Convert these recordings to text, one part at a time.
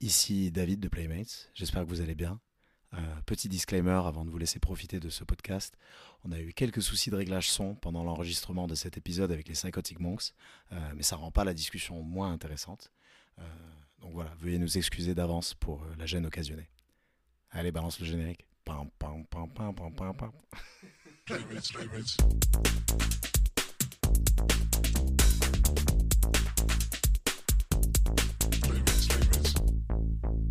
Ici David de Playmates, j'espère que vous allez bien. Euh, petit disclaimer avant de vous laisser profiter de ce podcast. On a eu quelques soucis de réglage son pendant l'enregistrement de cet épisode avec les Psychotic Monks, euh, mais ça rend pas la discussion moins intéressante. Euh, donc voilà, veuillez nous excuser d'avance pour la gêne occasionnée. Allez, balance le générique. Pam, pam, pam, pam, pam, pam, pam.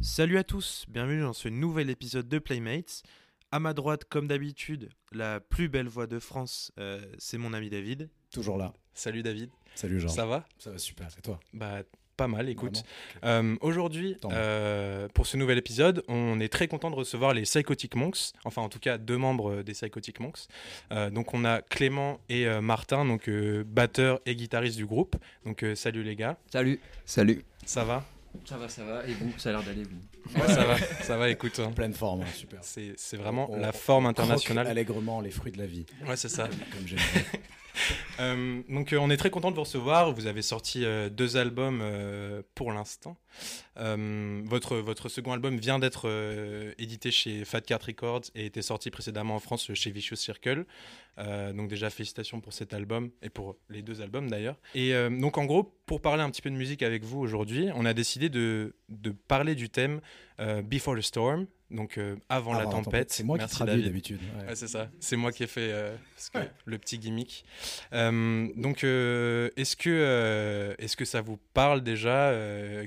Salut à tous, bienvenue dans ce nouvel épisode de Playmates. À ma droite, comme d'habitude, la plus belle voix de France, euh, c'est mon ami David. Toujours là. Salut David. Salut Jean. Ça va? Ça va super, et toi? Bah pas mal, écoute. Euh, Aujourd'hui, euh, pour ce nouvel épisode, on est très content de recevoir les Psychotic Monks, enfin en tout cas deux membres des Psychotic Monks. Euh, donc on a Clément et euh, Martin, donc batteur et guitariste du groupe. Donc salut les gars. Salut. Salut. Ça va? Ça va, ça va. Et vous, ça a l'air d'aller, vous Ouais, ça va, ça va, écoute. Hein. Pleine forme, hein, super. C'est vraiment la forme internationale. allègrement les fruits de la vie. Ouais, c'est ça. Comme j'aime euh, donc, euh, on est très content de vous recevoir. Vous avez sorti euh, deux albums euh, pour l'instant. Euh, votre, votre second album vient d'être euh, édité chez Fat Cat Records et était sorti précédemment en France chez Vicious Circle. Euh, donc déjà félicitations pour cet album et pour les deux albums d'ailleurs. Et donc en gros, pour parler un petit peu de musique avec vous aujourd'hui, on a décidé de, de parler du thème euh, Before the Storm, donc euh, avant, avant, la tempête. C'est moi Merci qui traduis d'habitude. Ouais. Ouais, c'est ça, c'est moi qui ai fait euh, parce que- le petit gimmick. Donc, est-ce que, est-ce que ça vous parle déjà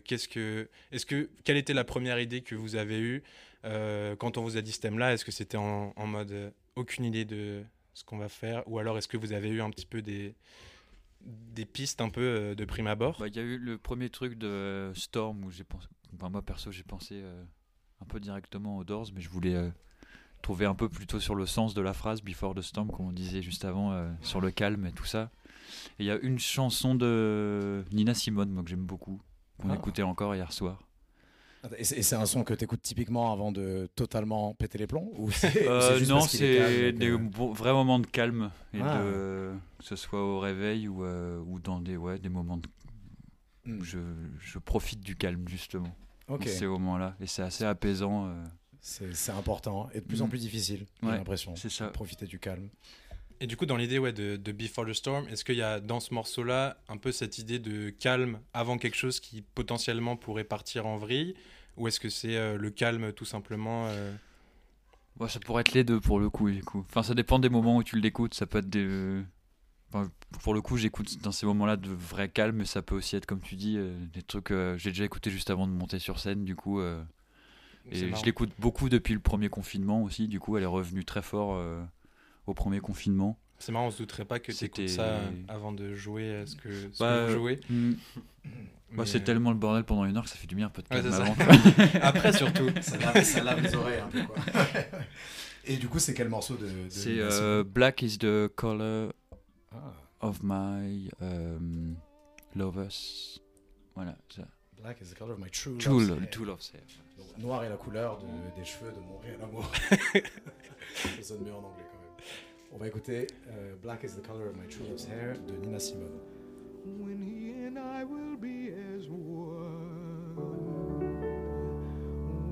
Qu'est-ce que, est-ce que, quelle était la première idée que vous avez eue quand on vous a dit ce thème-là? Est-ce que c'était en, en mode aucune idée de ce qu'on va faire, ou alors est-ce que vous avez eu un petit peu des des pistes un peu euh, de prime abord Bah, Il y a eu le premier truc de Storm où j'ai pensé. Enfin, moi perso, j'ai pensé euh, un peu directement aux Doors, mais je voulais euh, trouver un peu plutôt sur le sens de la phrase Before the Storm, comme on disait juste avant, euh, sur le calme et tout ça. Et il y a une chanson de Nina Simone, moi que j'aime beaucoup, qu'on Ah. écoutait encore hier soir. Et c'est un son que tu écoutes typiquement avant de totalement péter les plombs ou Euh, juste non, c'est des euh, vrais moments de calme, et Ah. de, que ce soit au réveil ou, euh, ou dans des, ouais, des moments de- hmm, où je, je profite du calme justement. Ok, dans ces moments-là. Et c'est assez apaisant. c'est important et de plus en Mm. plus difficile, j'ai Ouais, l'impression. c'est ça. de Profiter du calme. Et du coup, dans l'idée ouais, de, de Before the Storm, est-ce qu'il y a dans ce morceau-là un peu cette idée de calme avant quelque chose qui potentiellement pourrait partir en vrille? Ou est-ce que c'est euh, le calme tout simplement euh, ça pourrait être les deux pour le coup, du coup. Enfin, ça dépend des moments où tu l'écoutes. Ça peut être des. euh, enfin, pour le coup, j'écoute dans ces moments-là de vrai calme, mais ça peut aussi être, comme tu dis, euh, des trucs. euh, j'ai déjà écouté juste avant de monter sur scène, du coup. et je l'écoute beaucoup depuis le premier confinement aussi. Du coup, elle est revenue très fort au premier confinement. C'est marrant, on se douterait pas que tu C'était- ça avant de jouer euh, ce que, ce Bah, que vous jouez. Hmm. Bah, c'est euh, tellement le bordel pendant une heure que ça fait du bien un peu de calme avant. Après, surtout. Ça lave, ça lave les oreilles un peu quoi. et du coup, c'est quel morceau de, de C'est euh, Black is the color Ah, of my um, lovers. Voilà, ça. Black is the color of my true True, love, c'est. Donc, Noir est la couleur de- des cheveux de mon réel amour. Ça sonne mieux en anglais. On va écouter euh, Black is the color of my true love's hair de Nina Simone. when he and I will be as one.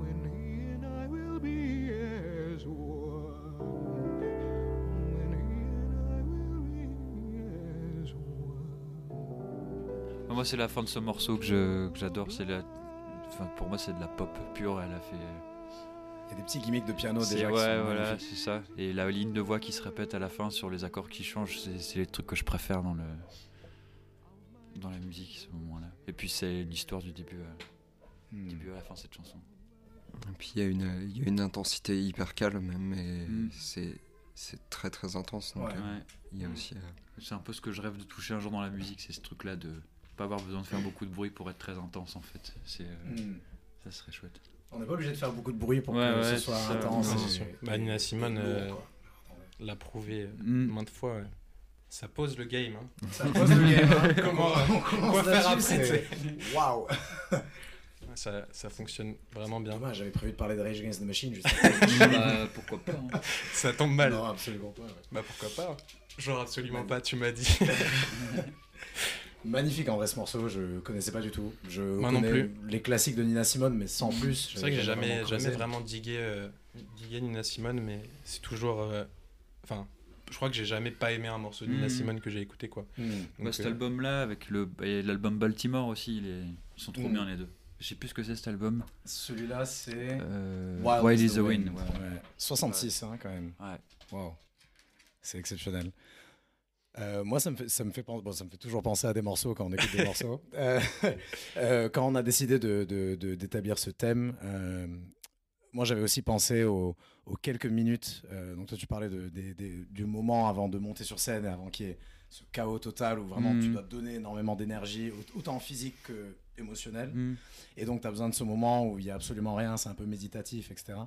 When he and I will be as one. When he and I will be as one. Moi, c'est la fin de ce morceau que j'adore. C'est la. Enfin, pour moi, c'est de la pop pure. Elle a fait. Il y a des petits gimmicks de piano déjà qui ouais, sont voilà, c'est ça. Et la ligne de voix qui se répète à la fin sur les accords qui changent, c'est c'est les trucs que je préfère dans le dans la musique, ce moment-là. Et puis c'est l'histoire du début, euh, Hmm. début à la fin de cette chanson. Et puis il y, a une- il y a une intensité hyper calme, mais Mm. c'est c'est très très intense. Donc Ouais. euh, il y a aussi. euh, C'est un peu ce que je rêve de toucher un jour dans la musique, c'est ce truc-là de pas avoir besoin de faire beaucoup de bruit pour être très intense en fait. C'est euh, Hmm. ça serait chouette. On n'est pas obligé de faire beaucoup de bruit pour Ouais, que ouais, ce soit intense. Bah, Nina Simone, euh. L'a prouvé euh, Mm. maintes fois. ouais. Ça pose le game. hein. Ça pose le game, hein. Comment- on commence quoi faire après, c'est- Waouh Ça, ça fonctionne vraiment bien. Dommage, j'avais prévu de parler de Rage Against the Machine juste Bah, pourquoi pas hein. Ça tombe mal. Non, absolument pas. ouais. Bah pourquoi pas Genre absolument pas, tu m'as dit. Magnifique en vrai ce morceau, je connaissais pas du tout. Je Moi non connais plus. les classiques de Nina Simone, mais sans plus. C'est vrai que j'ai jamais, vraiment jamais creusé. vraiment digué, euh, digué Nina Simone, mais c'est toujours. euh, Enfin, je crois que j'ai jamais pas aimé un morceau de Nina Mhm. Simone que j'ai écouté, quoi. Bah, Donc, cet euh, album-là, avec le, et l'album Baltimore aussi, il est- ils sont trop bien les deux. Je sais plus ce que c'est cet album. Celui-là, c'est. Euh, Wild, Wild is is the Wind. ouais. Ouais. 66, hein, quand même. Ouais. Wow. C'est exceptionnel. Euh, moi, ça me, fait, ça, me fait, pen- bon, ça me fait toujours penser à des morceaux quand on écoute des morceaux. Euh, euh, quand on a décidé de- de- de- d'établir ce thème, moi, j'avais aussi pensé aux, aux quelques minutes. donc, toi, tu parlais du moment avant de monter sur scène, avant qu'il y ait ce chaos total où vraiment tu dois donner énormément d'énergie, au- autant physique que émotionnelle. Mm. Et donc, tu as besoin de ce moment où il n'y a absolument rien, c'est un peu méditatif, etc.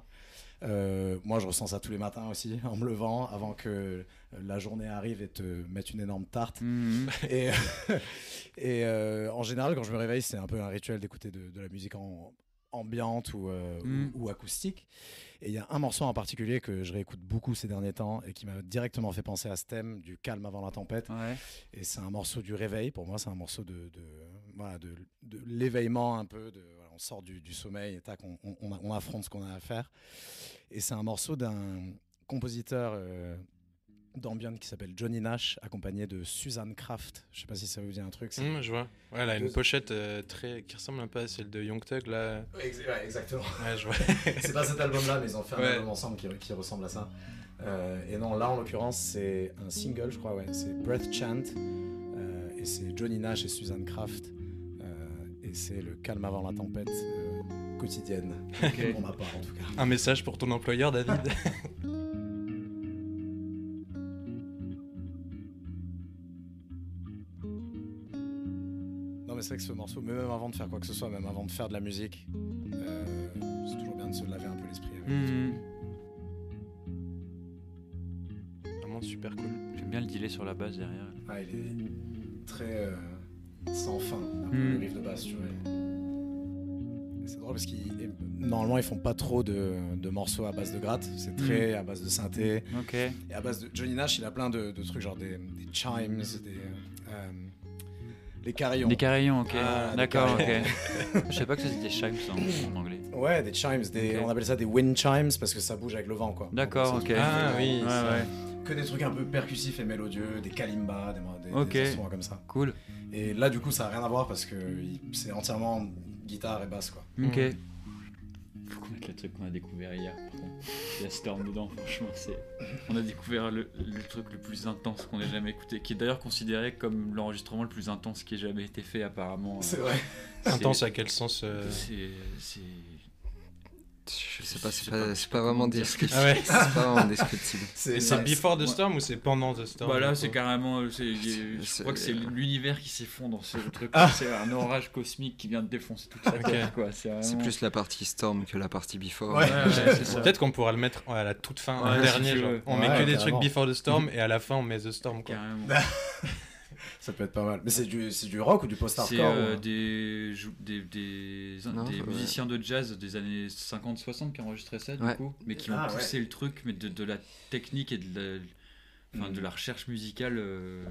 Euh, moi, je ressens ça tous les matins aussi, en me levant, avant que la journée arrive et te mette une énorme tarte. Mm. Et, et euh, en général, quand je me réveille, c'est un peu un rituel d'écouter de, de la musique en, ambiante ou, euh, Mm. ou, ou acoustique. Et il y a un morceau en particulier que je réécoute beaucoup ces derniers temps et qui m'a directement fait penser à ce thème du calme avant la tempête. Ouais. Et c'est un morceau du réveil. Pour moi, c'est un morceau de, de, voilà, de, de l'éveillement un peu. De, on sort du, du sommeil et tac, on, on- on, on affronte ce qu'on a à faire. Et c'est un morceau d'un compositeur euh, d'ambient qui s'appelle Johnny Nash, accompagné de Suzanne Kraft. Je sais pas si ça vous dit un truc. Hum, je vois. Ouais, elle a une pochette euh, très qui ressemble un peu à celle de Young Thug là. Ouais, ex- ouais, exactement. Ouais, je vois. c'est pas cet album-là, mais ils ont fait un album ensemble qui, qui ressemble à ça. Euh, et non, là en l'occurrence, c'est un single, je crois, ouais. C'est Breath Chant. euh, et c'est Johnny Nash et Suzanne Kraft. Et c'est le calme avant la tempête euh, quotidienne, pour ma part en tout cas. Un message pour ton employeur, David. Non, mais c'est vrai que ce morceau, mais même avant de faire quoi que ce soit, même avant de faire de la musique, euh, c'est toujours bien de se laver un peu l'esprit. avec. Mm. Vraiment super cool. J'aime bien le delay sur la base derrière. Ah, il est très euh, sans fin, un peu Mm. le riff de basse, tu vois. C'est drôle parce qu'ils normalement ils font pas trop de, de morceaux à base de gratte, c'est très à base de synthé Ok. et à base de Johnny Nash, il a plein de, de trucs genre des, des chimes, des euh, les carillons. Des carillons, ok. Ah, des D'accord, ok. Je sais pas que ça c'était chimes en, en anglais. Ouais, des chimes, des, on appelle ça des wind chimes parce que ça bouge avec le vent quoi. D'accord, ok. Ah oui, Ouais, ouais. Que des trucs un peu percussifs et mélodieux, des kalimbas, des, des, des comme ça. Cool. Et là du coup ça a rien à voir parce que c'est entièrement guitare et basse quoi. Ok. Faut qu'on mette le truc qu'on a découvert hier. Il y a Storm dedans, franchement. c'est... On a découvert le, le truc le plus intense qu'on ait jamais écouté, qui est d'ailleurs considéré comme l'enregistrement le plus intense qui ait jamais été fait, apparemment. C'est vrai. Intense à quel sens euh, C'est. Je sais pas, c'est pas, pas- pas vraiment descriptible. Ah ouais. C'est pas vraiment descriptible. C'est Et c'est ouais, Before the ouais. Storm ou c'est pendant the Storm Bah là, du c'est carrément. c'est- Je crois que c'est l'univers qui s'effondre. C'est le truc. Ah. C'est un orage cosmique qui vient de défoncer toute sa Ok. terre. C'est, vraiment- plus la partie Storm que la partie Before. Ouais. Ouais, ouais, c'est ça. Peut-être qu'on pourra le mettre à la toute fin, si dernier. veux. On Ouais, met que des trucs Before the Storm et à la fin on met The Storm. Quoi. Carrément. Ça peut être pas mal. Mais c'est du, c'est du rock ou du C'est post-hardcore euh, ou- des, des, des, Non, des ouais. musiciens de jazz des années 50-60 qui enregistraient ça, du Ouais. coup, mais qui ont Ah, ouais. poussé le truc, mais de, de la technique et de la, enfin, Mm. de la recherche musicale. euh,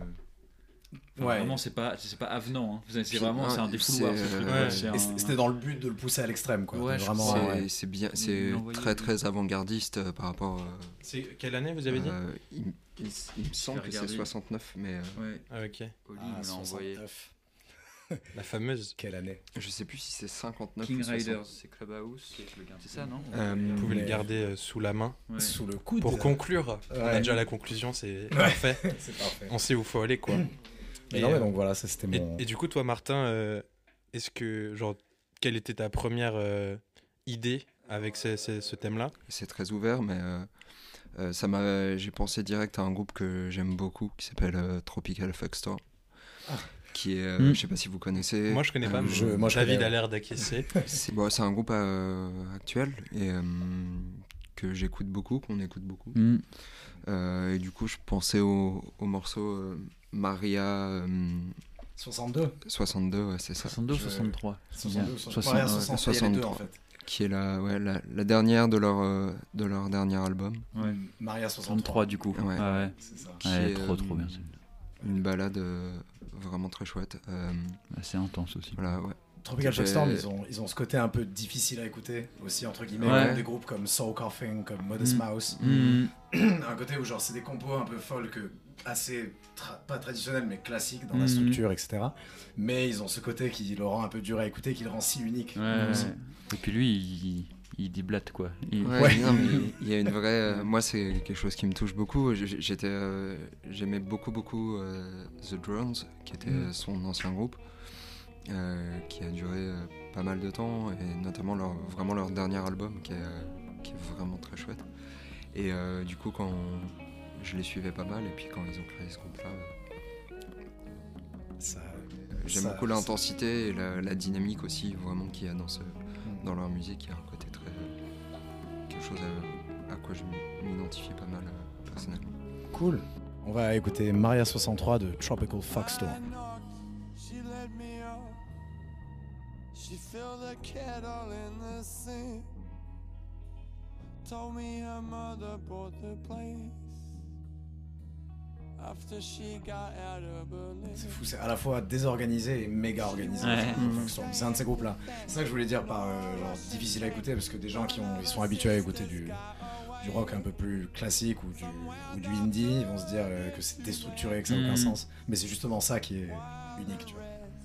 Ouais. Vraiment, c'est pas, c'est pas avenant. hein. C'est vraiment c'est un défouloir. ce euh, quoi. ouais. Un- C'était dans le but de le pousser à l'extrême, quoi. Ouais, vraiment. C'est bien, c'est très très avant-gardiste euh, par rapport. euh, C'est quelle année vous avez dit euh, il, il- il me semble que c'est regarder. 69, mais euh, Ouais, Ah ok. Oli Ah, l'a envoyé. 69. La fameuse. Quelle année je sais plus si c'est 59 King ou 60. Riders, c'est Clubhouse, c'est ça, non Euh, Vous pouvez Mais- le garder sous la main. Ouais. Sous le coude. Pour conclure, on a déjà la conclusion, c'est parfait. c'est parfait. On sait où faut aller quoi. Mais Et, non, mais euh, donc voilà, ça c'était mon. et du coup, toi, Martin, euh, est-ce que, genre, quelle était ta première euh, idée avec ce, ce- ce thème-là? C'est très ouvert, mais euh, euh, ça m'a. J'ai pensé direct à un groupe que j'aime beaucoup qui s'appelle euh, Tropical Fuckstorm. Ah. Qui est, euh, Mm. je sais pas si vous connaissez. Moi, je connais pas. Euh, mais je- moi, je David connais, a l'air d'acquiescer. C'est bon, c'est un groupe euh, actuel et euh, que j'écoute beaucoup, qu'on écoute beaucoup. Mm. Euh, et du coup, je pensais au, au morceau euh, Maria euh, 62. 62, ouais, c'est ça. 62 ou Je- 63 62, 60, Ouais, ouais, 60, il y a les deux, en 63. fait. Qui est la, ouais, la, la dernière de leur, euh, de leur dernier album. Ouais. Maria 63. 63 du coup. Ouais. Ouais. C'est ça. Qui est, trop euh, trop bien. celle-là. Une balade euh, vraiment très chouette. Euh, Assez intense aussi. voilà, ouais. Tropical J'ai- Shockstorm, ils ont, ils ont ce côté un peu difficile à écouter aussi, entre guillemets, Ouais. comme des groupes comme Soul Coughing, comme Modest Mm. Mouse. Mm. un côté où genre c'est des compos un peu folk, assez, tra- pas traditionnels, mais classiques dans la Mhm. structure, etc. Mais ils ont ce côté qui le rend un peu dur à écouter, qui le rend si unique. Ouais. Et puis lui, il, il déblate quoi. Il- Ouais, Ouais. non, mais il y a une vraie. euh, moi, c'est quelque chose qui me touche beaucoup. J'étais, euh, j'aimais beaucoup, beaucoup euh, The Drones, qui était Mm. son ancien groupe, qui a duré euh, pas mal de temps, et notamment leur, vraiment leur dernier album, qui est, euh, qui est vraiment très chouette. Et euh, du coup, quand je les suivais pas mal, et puis quand ils ont créé ce groupe-là, euh, j'aime beaucoup l'intensité et la, la dynamique aussi, vraiment qu'il y a dans, ce, dans leur musique. Il y a un côté très. quelque chose à, à quoi je m'identifie pas mal euh, personnellement. Cool. On va écouter Maria 63 de Tropical Foxstorm. She filled the kettle in the sink. Told me her mother bought the place. After she got out of Berlin. C'est fou, c'est à la fois désorganisé et méga organisé. Ouais. Foxstorm. C'est un de ces groupes-là. C'est ça que je voulais dire par euh, genre, difficile à écouter, parce que des gens qui ont, ils sont habitués à écouter du, du rock un peu plus classique ou du, ou du indie, ils vont se dire euh, que c'est déstructuré, que ça n'a aucun Mhm. sens. Mais c'est justement ça qui est unique, tu vois.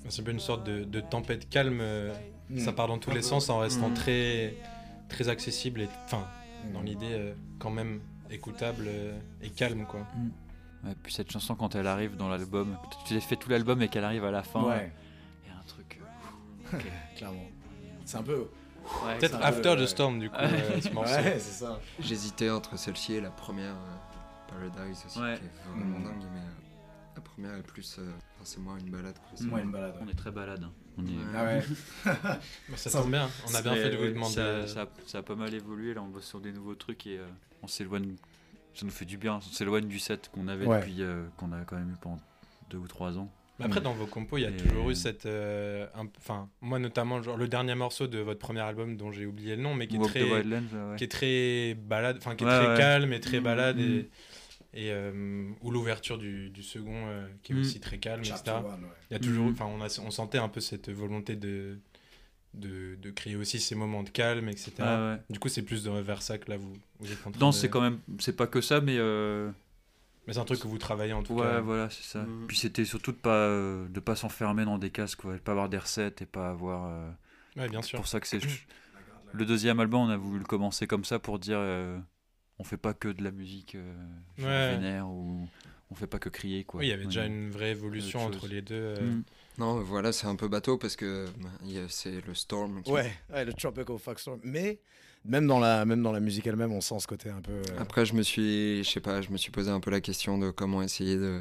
C'est un peu une sorte de, de tempête calme. euh, Ça Mm. part dans tous les sens en restant Mm. très, très accessible et enfin Mm. dans l'idée euh, quand même écoutable euh, et calme quoi. Ouais, puis cette chanson quand elle arrive dans l'album, tu as fait tout l'album et qu'elle arrive à la fin, Ouais, il y a un truc. clairement. C'est un peu. Ouais, Peut-être peu, After the Storm du coup Ouais. euh, ce morceau. Ouais, c'est ça. J'hésitais entre celle-ci et la première, euh, Paradise aussi, Ouais. qui est vraiment dingue, mais euh, première est plus. euh, enfin, c'est moins une balade. que moins une balade. On est très balade. hein. On est... Ouais. Ah ouais. Ça tombe bien, on a bien fait de vous demander. Ça, euh, ça a, ça a pas mal évolué, là on bosse sur des nouveaux trucs et euh, on s'éloigne. Ça nous fait du bien, on s'éloigne du set qu'on avait Ouais. depuis, euh, qu'on a quand même eu pendant deux ou trois ans. Mais après, dans vos compos, il y a Et- toujours eu cette. euh, Enfin, moi notamment, genre, le dernier morceau de votre premier album dont j'ai oublié le nom, mais qui est Walk très, Wildlands, ouais. qui est très balade, enfin qui est Ouais, très ouais. calme et très Mhm, balade et, et euh, ou l'ouverture du, du second euh, qui est Mhm. aussi très calme, Chapter etc. one, ouais. Il y a toujours, Mhm. enfin, on, a- on sentait un peu cette volonté de, de, de créer aussi ces moments de calme, etc. Ah ouais. Du coup, c'est plus vers ça que là vous, vous êtes en train Non, de- c'est quand même, c'est pas que ça, mais euh, Mais c'est un truc que vous travaillez en tout ouais, cas. voilà, c'est ça. Mhm. Puis c'était surtout de pas, euh, de pas s'enfermer dans des casques, quoi, de pas avoir des recettes et pas avoir. euh, Ouais, bien c'est sûr. pour ça que c'est. Le deuxième album, on a voulu le commencer comme ça pour dire, euh, on fait pas que de la musique euh, genre Ouais. vénère ou on fait pas que crier, quoi. Oui, il y avait déjà Ouais. une vraie évolution entre les deux. euh. Mhm. Non, voilà, c'est un peu bateau parce que bah, c'est le Storm. qui- Ouais, ouais, le Tropical Foxstorm. Mais même dans la, même dans la musique elle-même, on sent ce côté un peu. euh, Après, je me suis, je sais pas, je me suis posé un peu la question de comment essayer de,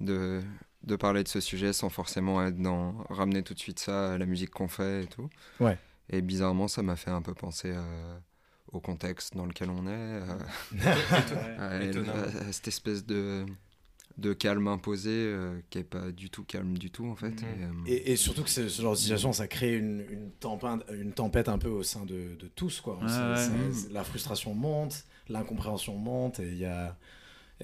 de, de parler de ce sujet sans forcément être dans ramener tout de suite ça à la musique qu'on fait et tout. Ouais. Et bizarrement, ça m'a fait un peu penser euh, au contexte dans lequel on est, euh, à, cette espèce de de calme imposé euh, qui est pas du tout calme du tout en fait. Mhm. Et, euh, Et, et surtout que ce, ce genre de situation, ça crée une, une, tempête, une tempête un peu au sein de, de tous. Quoi. Ouais. Mm. la frustration monte, l'incompréhension monte, et il y a.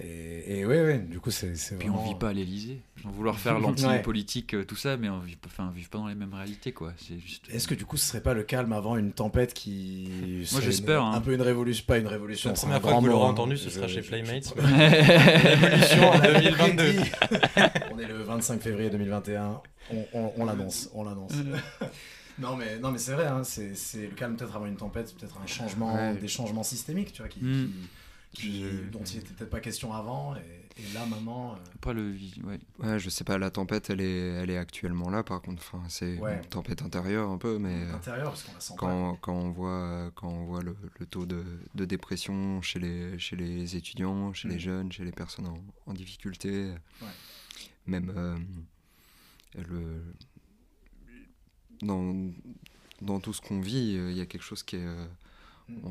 Et, et ouais, ouais, du coup, c'est Puis vraiment. on vit pas à l'Élysée. On vouloir faire l'anti-politique, euh, tout ça, mais on vit, enfin, on vit pas dans les mêmes réalités, quoi. C'est juste. Est-ce que du coup, ce serait pas le calme avant une tempête qui. serait j'espère, une- hein. Un peu une révolution, pas une révolution. La première fois que vous l'aurez entendu, ce Je- sera chez je- Playmates. je- L'évolution en On l'avait 2022. prédit. on est le 25 février 2021. On, on, on l'annonce, on l'annonce. non mais non mais c'est vrai, hein, c'est c'est le calme peut-être avant une tempête, peut-être un changement, Ouais. des changements systémiques, tu vois, qui, Mm. qui- qui- Je- dont il n'était peut-être pas question avant, et, et là maintenant. euh, Pas le. Ouais. ouais, je sais pas, la tempête, elle est, elle est actuellement là. Par contre, enfin, c'est Ouais. une tempête intérieure un peu, mais. euh, intérieur parce qu'on la sent pas. quand, quand on voit, quand on voit le, le taux de, de dépression chez les, chez les étudiants, chez Mm. les jeunes, chez les personnes en, en difficulté, Ouais. même euh, le, dans, dans tout ce qu'on vit, euh, il y a quelque chose qui est... Mm. on,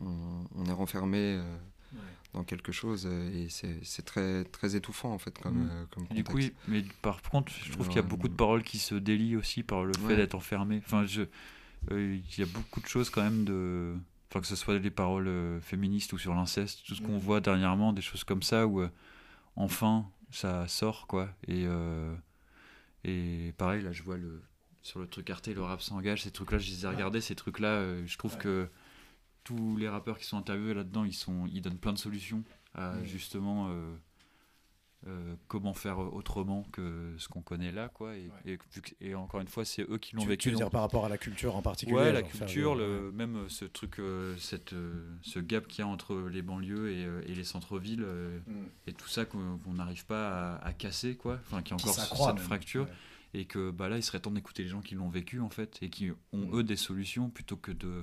on, on est renfermé euh, Ouais. dans quelque chose euh, et c'est très, très étouffant en fait comme, Mm. euh, comme Du coup, mais par contre, je trouve qu'il y a beaucoup de paroles qui se délient aussi par le fait d'être enfermé. Enfin, je, euh, il y a beaucoup de choses quand même de, enfin que ce soit des paroles féministes ou sur l'inceste, tout ce qu'on Mhm. voit dernièrement, des choses comme ça où enfin ça sort quoi. Et, euh, et pareil, là je vois le, sur le truc Arte, le rap s'engage, ces trucs-là, je les ai regardés, ces trucs-là, euh, je trouve Ouais. que tous les rappeurs qui sont interviewés là-dedans, ils, sont, ils donnent plein de solutions à justement euh, euh, comment faire autrement que ce qu'on connaît là, quoi. Et, Ouais. et, vu que- et encore une fois, c'est eux qui l'ont vécu. tu veux donc- dire par rapport à la culture en particulier Ouais, la culture, le- même euh, ce truc, euh, cette, ce gap qu'il y a entre les banlieues et, et les centres-villes, Mm. et tout ça qu'on n'arrive pas à, à casser, quoi. Enfin, qui est Qui encore cette même. fracture. Ouais. Et que bah, là, il serait temps d'écouter les gens qui l'ont vécu, en fait, et qui ont, Mm. eux, des solutions plutôt que de.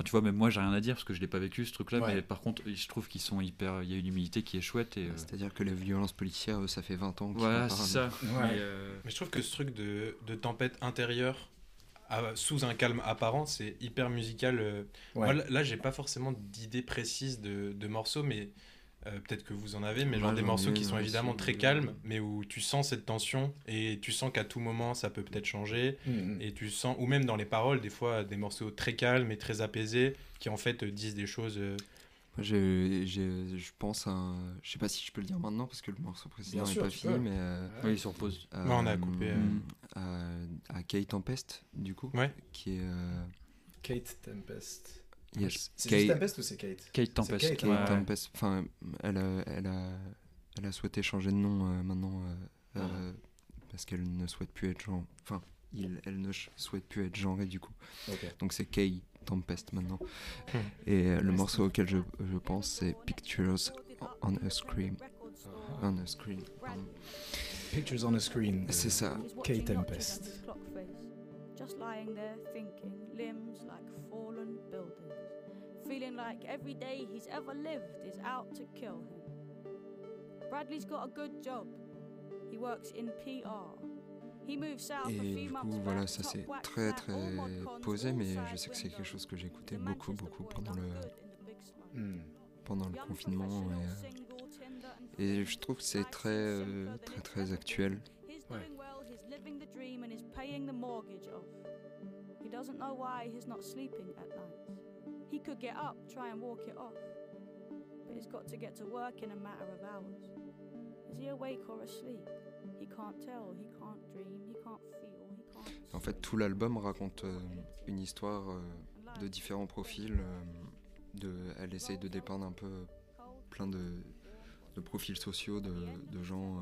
Enfin, tu vois, même moi, j'ai rien à dire parce que je l'ai pas vécu, ce truc-là, Ouais. mais par contre, je trouve qu'ils sont hyper. Il y a une humilité qui est chouette. Et, euh, C'est-à-dire que les violences policières, ça fait 20 ans voilà, c'est ça. Ouais. Mais, euh, Mais je trouve que ce truc de, de tempête intérieure à- sous un calme apparent, c'est hyper musical. euh. Ouais. Moi, là, là, j'ai pas forcément d'idée précise de, de morceaux, mais euh, peut-être que vous en avez, mais Ouais, genre des morceaux qui sont évidemment aussi, très euh. calmes, mais où tu sens cette tension et tu sens qu'à tout moment ça peut peut-être changer. Mm, mm. Et tu sens, ou même dans les paroles, des fois des morceaux très calmes et très apaisés qui en fait euh, disent des choses. euh, Moi, j'ai- j'ai- je pense à. un- Je sais pas si je peux le dire maintenant parce que le morceau précédent n'est pas fini, peux. mais. euh, oui, ils se reposent. Ouais, on a coupé, euh, à, à Kate Tempest, du coup. Ouais. Qui est. euh, Kate Tempest. Yes, C'est Kate- juste Tempest ou c'est Kate Kate Tempest. Kate, ouais. Kate Tempest. Enfin, elle a, elle, a, elle a souhaité changer de nom euh, maintenant euh, Ah. euh, parce qu'elle ne souhaite plus être genre. Enfin, il, elle ne souhaite plus être genrée du coup. Donc c'est Kay Tempest maintenant. Hmm. Et euh, le morceau auquel je, je pense c'est Pictures on a Screen. On a Screen. pardon. Pictures on a Screen. C'est ça. Kate Tempest. Just lying there thinking, limbs like fallen buildings. Feeling like every day he's ever lived is out to kill him. Bradley's got a good job. He works in PR. He moved south a Et few du months coup, voilà, ça c'est très très posé, mais je sais que c'est quelque chose que j'écoutais beaucoup, beaucoup pendant le, good in the big smoke. Mm. pendant le confinement. Et, et je trouve que c'est très, euh, très très actuel. Ouais. doing well, he's living the dream and he's paying the mortgage off. He doesn't know why he's not sleeping at night. He could get up, try and walk it off. But he's got to get to work in a matter of hours. Is he awake or asleep? He can't tell, he can't dream, he can't feel, he can't. En fait, tout l'album raconte euh, une histoire euh, de différents profils. euh, de, elle essaye de dépeindre un peu plein de, de profils sociaux de, de gens euh,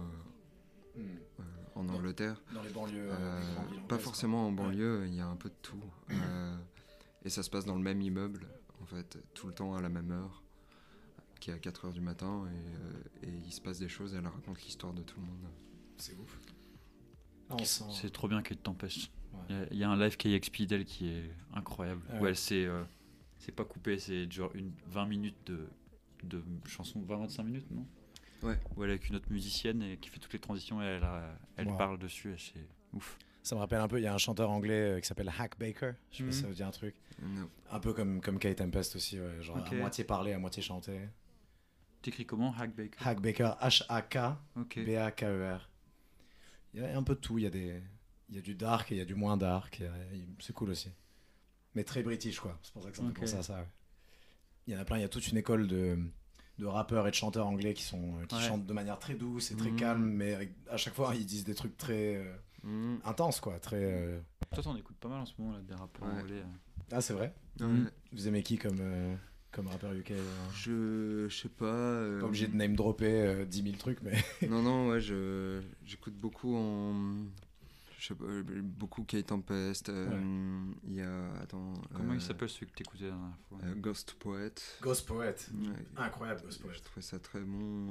Mm. euh, en Angleterre. Dans les banlieues. Euh, euh, villes pas forcément en banlieue, il y a un peu de tout. Et ça se passe dans le même immeuble, en fait, tout le temps à la même heure, qui est à 4h du matin, et, euh, et il se passe des choses, et elle raconte l'histoire de tout le monde. C'est ouf. Sent. C'est trop bien Kate Tempest. Ouais. Il y a- il y, a un live KXP d'elle qui est incroyable. Ah Où ouais. elle s'est. euh, c'est pas coupé, c'est genre une 20 minutes de, de chanson, 20-25 minutes, non? Ouais. Où elle est avec une autre musicienne et qui fait toutes les transitions et elle, elle Wow. parle dessus et c'est ouf. Ça me rappelle un peu, il y a un chanteur anglais euh, qui s'appelle Hack Baker. Je sais pas si Mhm. ça veut dire un truc. Un peu comme, comme Kate Tempest aussi, ouais, genre à moitié parlé, à moitié chanté. T'écris comment Hack Baker? Hack Baker, H-A-K, Ok. B-A-K-E-R. Il y a un peu de tout, il y a, des, il y a du dark et il y a du moins dark. a- C'est cool aussi. Mais très british, quoi. C'est pour ça que ça me fait Ok. penser à ça. ouais. Il y en a plein, il y a toute une école de, de rappeurs et de chanteurs anglais qui, sont, qui Ouais. chantent de manière très douce et très Mhm. calme, mais à chaque fois ils disent des trucs très euh, Mhm. intenses, quoi. Très, euh, Toi, t'en écoutes pas mal en ce moment, là, des rappeurs Ouais. anglais. euh. Ah, c'est vrai. Mhm. Vous aimez qui comme, euh, comme rappeur UK euh, Je, je sais pas. euh, Pas obligé de name dropper euh, 10 000 trucs, mais. Non, non, ouais, je, j'écoute beaucoup en. Je sais pas, beaucoup Kate Tempest. euh, Il y a. Attends. Comment euh, il s'appelle celui que t'écoutais la dernière fois? euh, Ghost Poet. Ghost Poet. Ouais. Incroyable, Ghost Poet. Je trouvais ça très bon.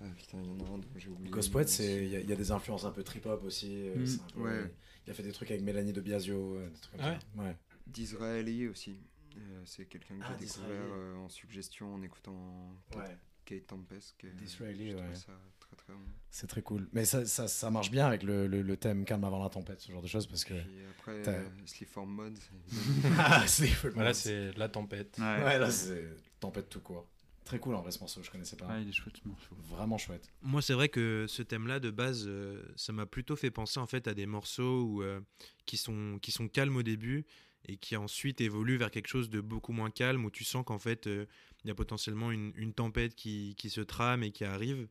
Ah putain, il y en a un dont j'ai oublié. Ghost Poet, c'est- il y, a- il y a des influences un peu trip-hop aussi. euh, Mm. c'est un peu- Ouais. Il a fait des trucs avec Mélanie de Biasio, euh, des trucs comme Ah. Ouais. D'Israeli aussi. Euh, c'est quelqu'un que Ah, j'ai d'Israeli. découvert euh, en suggestion en écoutant Ouais. Kate Tempest. D'Israeli, ouais. ça très très bon. C'est très cool. Mais ça, ça, ça marche bien avec le, le, le thème calme avant la tempête, ce genre de choses, parce que. Puis après, euh, Sleep for Mod. ah, c'est Voilà, c'est la tempête. Ouais, Ouais, là, c'est tempête tout court. Très cool en vrai ce morceau, je connaissais pas. Ouais, il est chouette ce morceau. Vraiment chouette. Moi, c'est vrai que ce thème-là, de base, euh, ça m'a plutôt fait penser en fait à des morceaux où, euh, qui, sont, qui sont calmes au début et qui ensuite évolue vers quelque chose de beaucoup moins calme où tu sens qu'en fait euh, il y a potentiellement une, une tempête qui, qui se trame et qui arrive.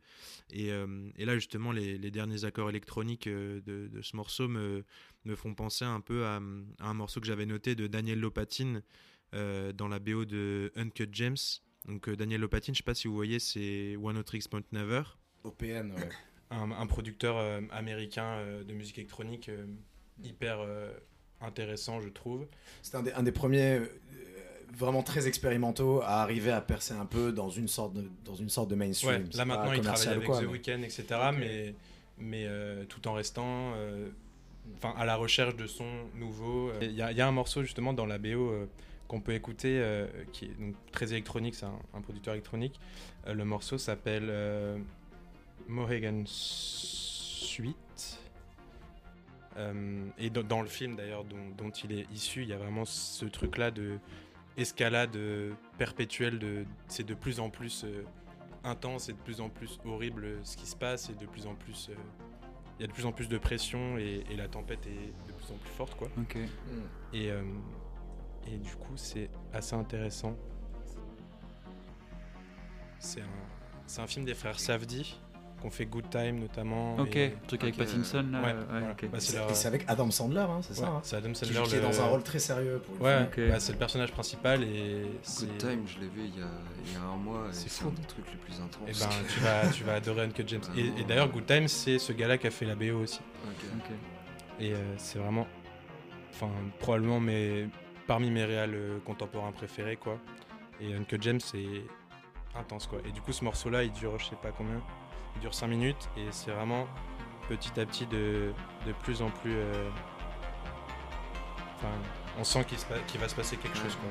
Et, euh, et là justement les, les derniers accords électroniques euh, de, de ce morceau me, me font penser un peu à, à un morceau que j'avais noté de Daniel Lopatine euh, dans la BO de Uncut James. Donc euh, Daniel Lopatine, je sais pas si vous voyez, c'est One Tricks Point Never. OPN, ouais. un, un producteur euh, américain euh, de musique électronique hyper intéressant, je trouve. C'était un, des- un des premiers euh, vraiment très expérimentaux à arriver à percer un peu dans une sorte de, dans une sorte de mainstream. Ouais, C'est là maintenant il travaille avec quoi, The mais- Weeknd, etc. Mais, mais euh, tout en restant euh, à la recherche de sons nouveaux. Il y, y a un morceau justement dans la BO qu'on peut écouter euh, qui est donc très électronique, c'est un, un producteur électronique. Euh, le morceau s'appelle euh, Mohegan Suite. Euh, et dans, dans le film d'ailleurs dont, dont il est issu, il y a vraiment ce truc-là de escalade perpétuelle. De, c'est de plus en plus euh, intense et de plus en plus horrible ce qui se passe et de plus en plus. euh, il y a de plus en plus de pression et, et la tempête est de plus en plus forte quoi. Ok. Hmm. Et, euh, et du coup c'est assez intéressant. C'est un, c'est un film des frères Safdie qu'on fait Good Time notamment. Ok, et- le truc avec Pattinson là. Ouais, ouais, voilà. ok. Bah, c'est Et leur- c'est avec Adam Sandler, hein, c'est Ouais, ça hein, c'est Adam Sandler. qui est dans le- un rôle très sérieux pour Ouais, bah, c'est le personnage principal et c'est. Good Time, je l'ai vu il y a, il y a un mois C'est c'est fou. un des trucs les plus intenses. Et ben tu vas, tu vas adorer Uncut James. Et, d'ailleurs Good Time c'est ce gars-là qui a fait la BO aussi. Et euh, c'est vraiment, enfin, probablement mes, parmi mes réals euh, contemporains préférés, quoi. Et Uncut James, c'est intense, quoi. Et du coup, ce morceau-là, il dure, je sais pas combien, il dure 5 minutes, et c'est vraiment petit à petit de, de plus en plus. euh, Enfin, on sent qu'il se pa- qu'il va se passer quelque chose, quoi.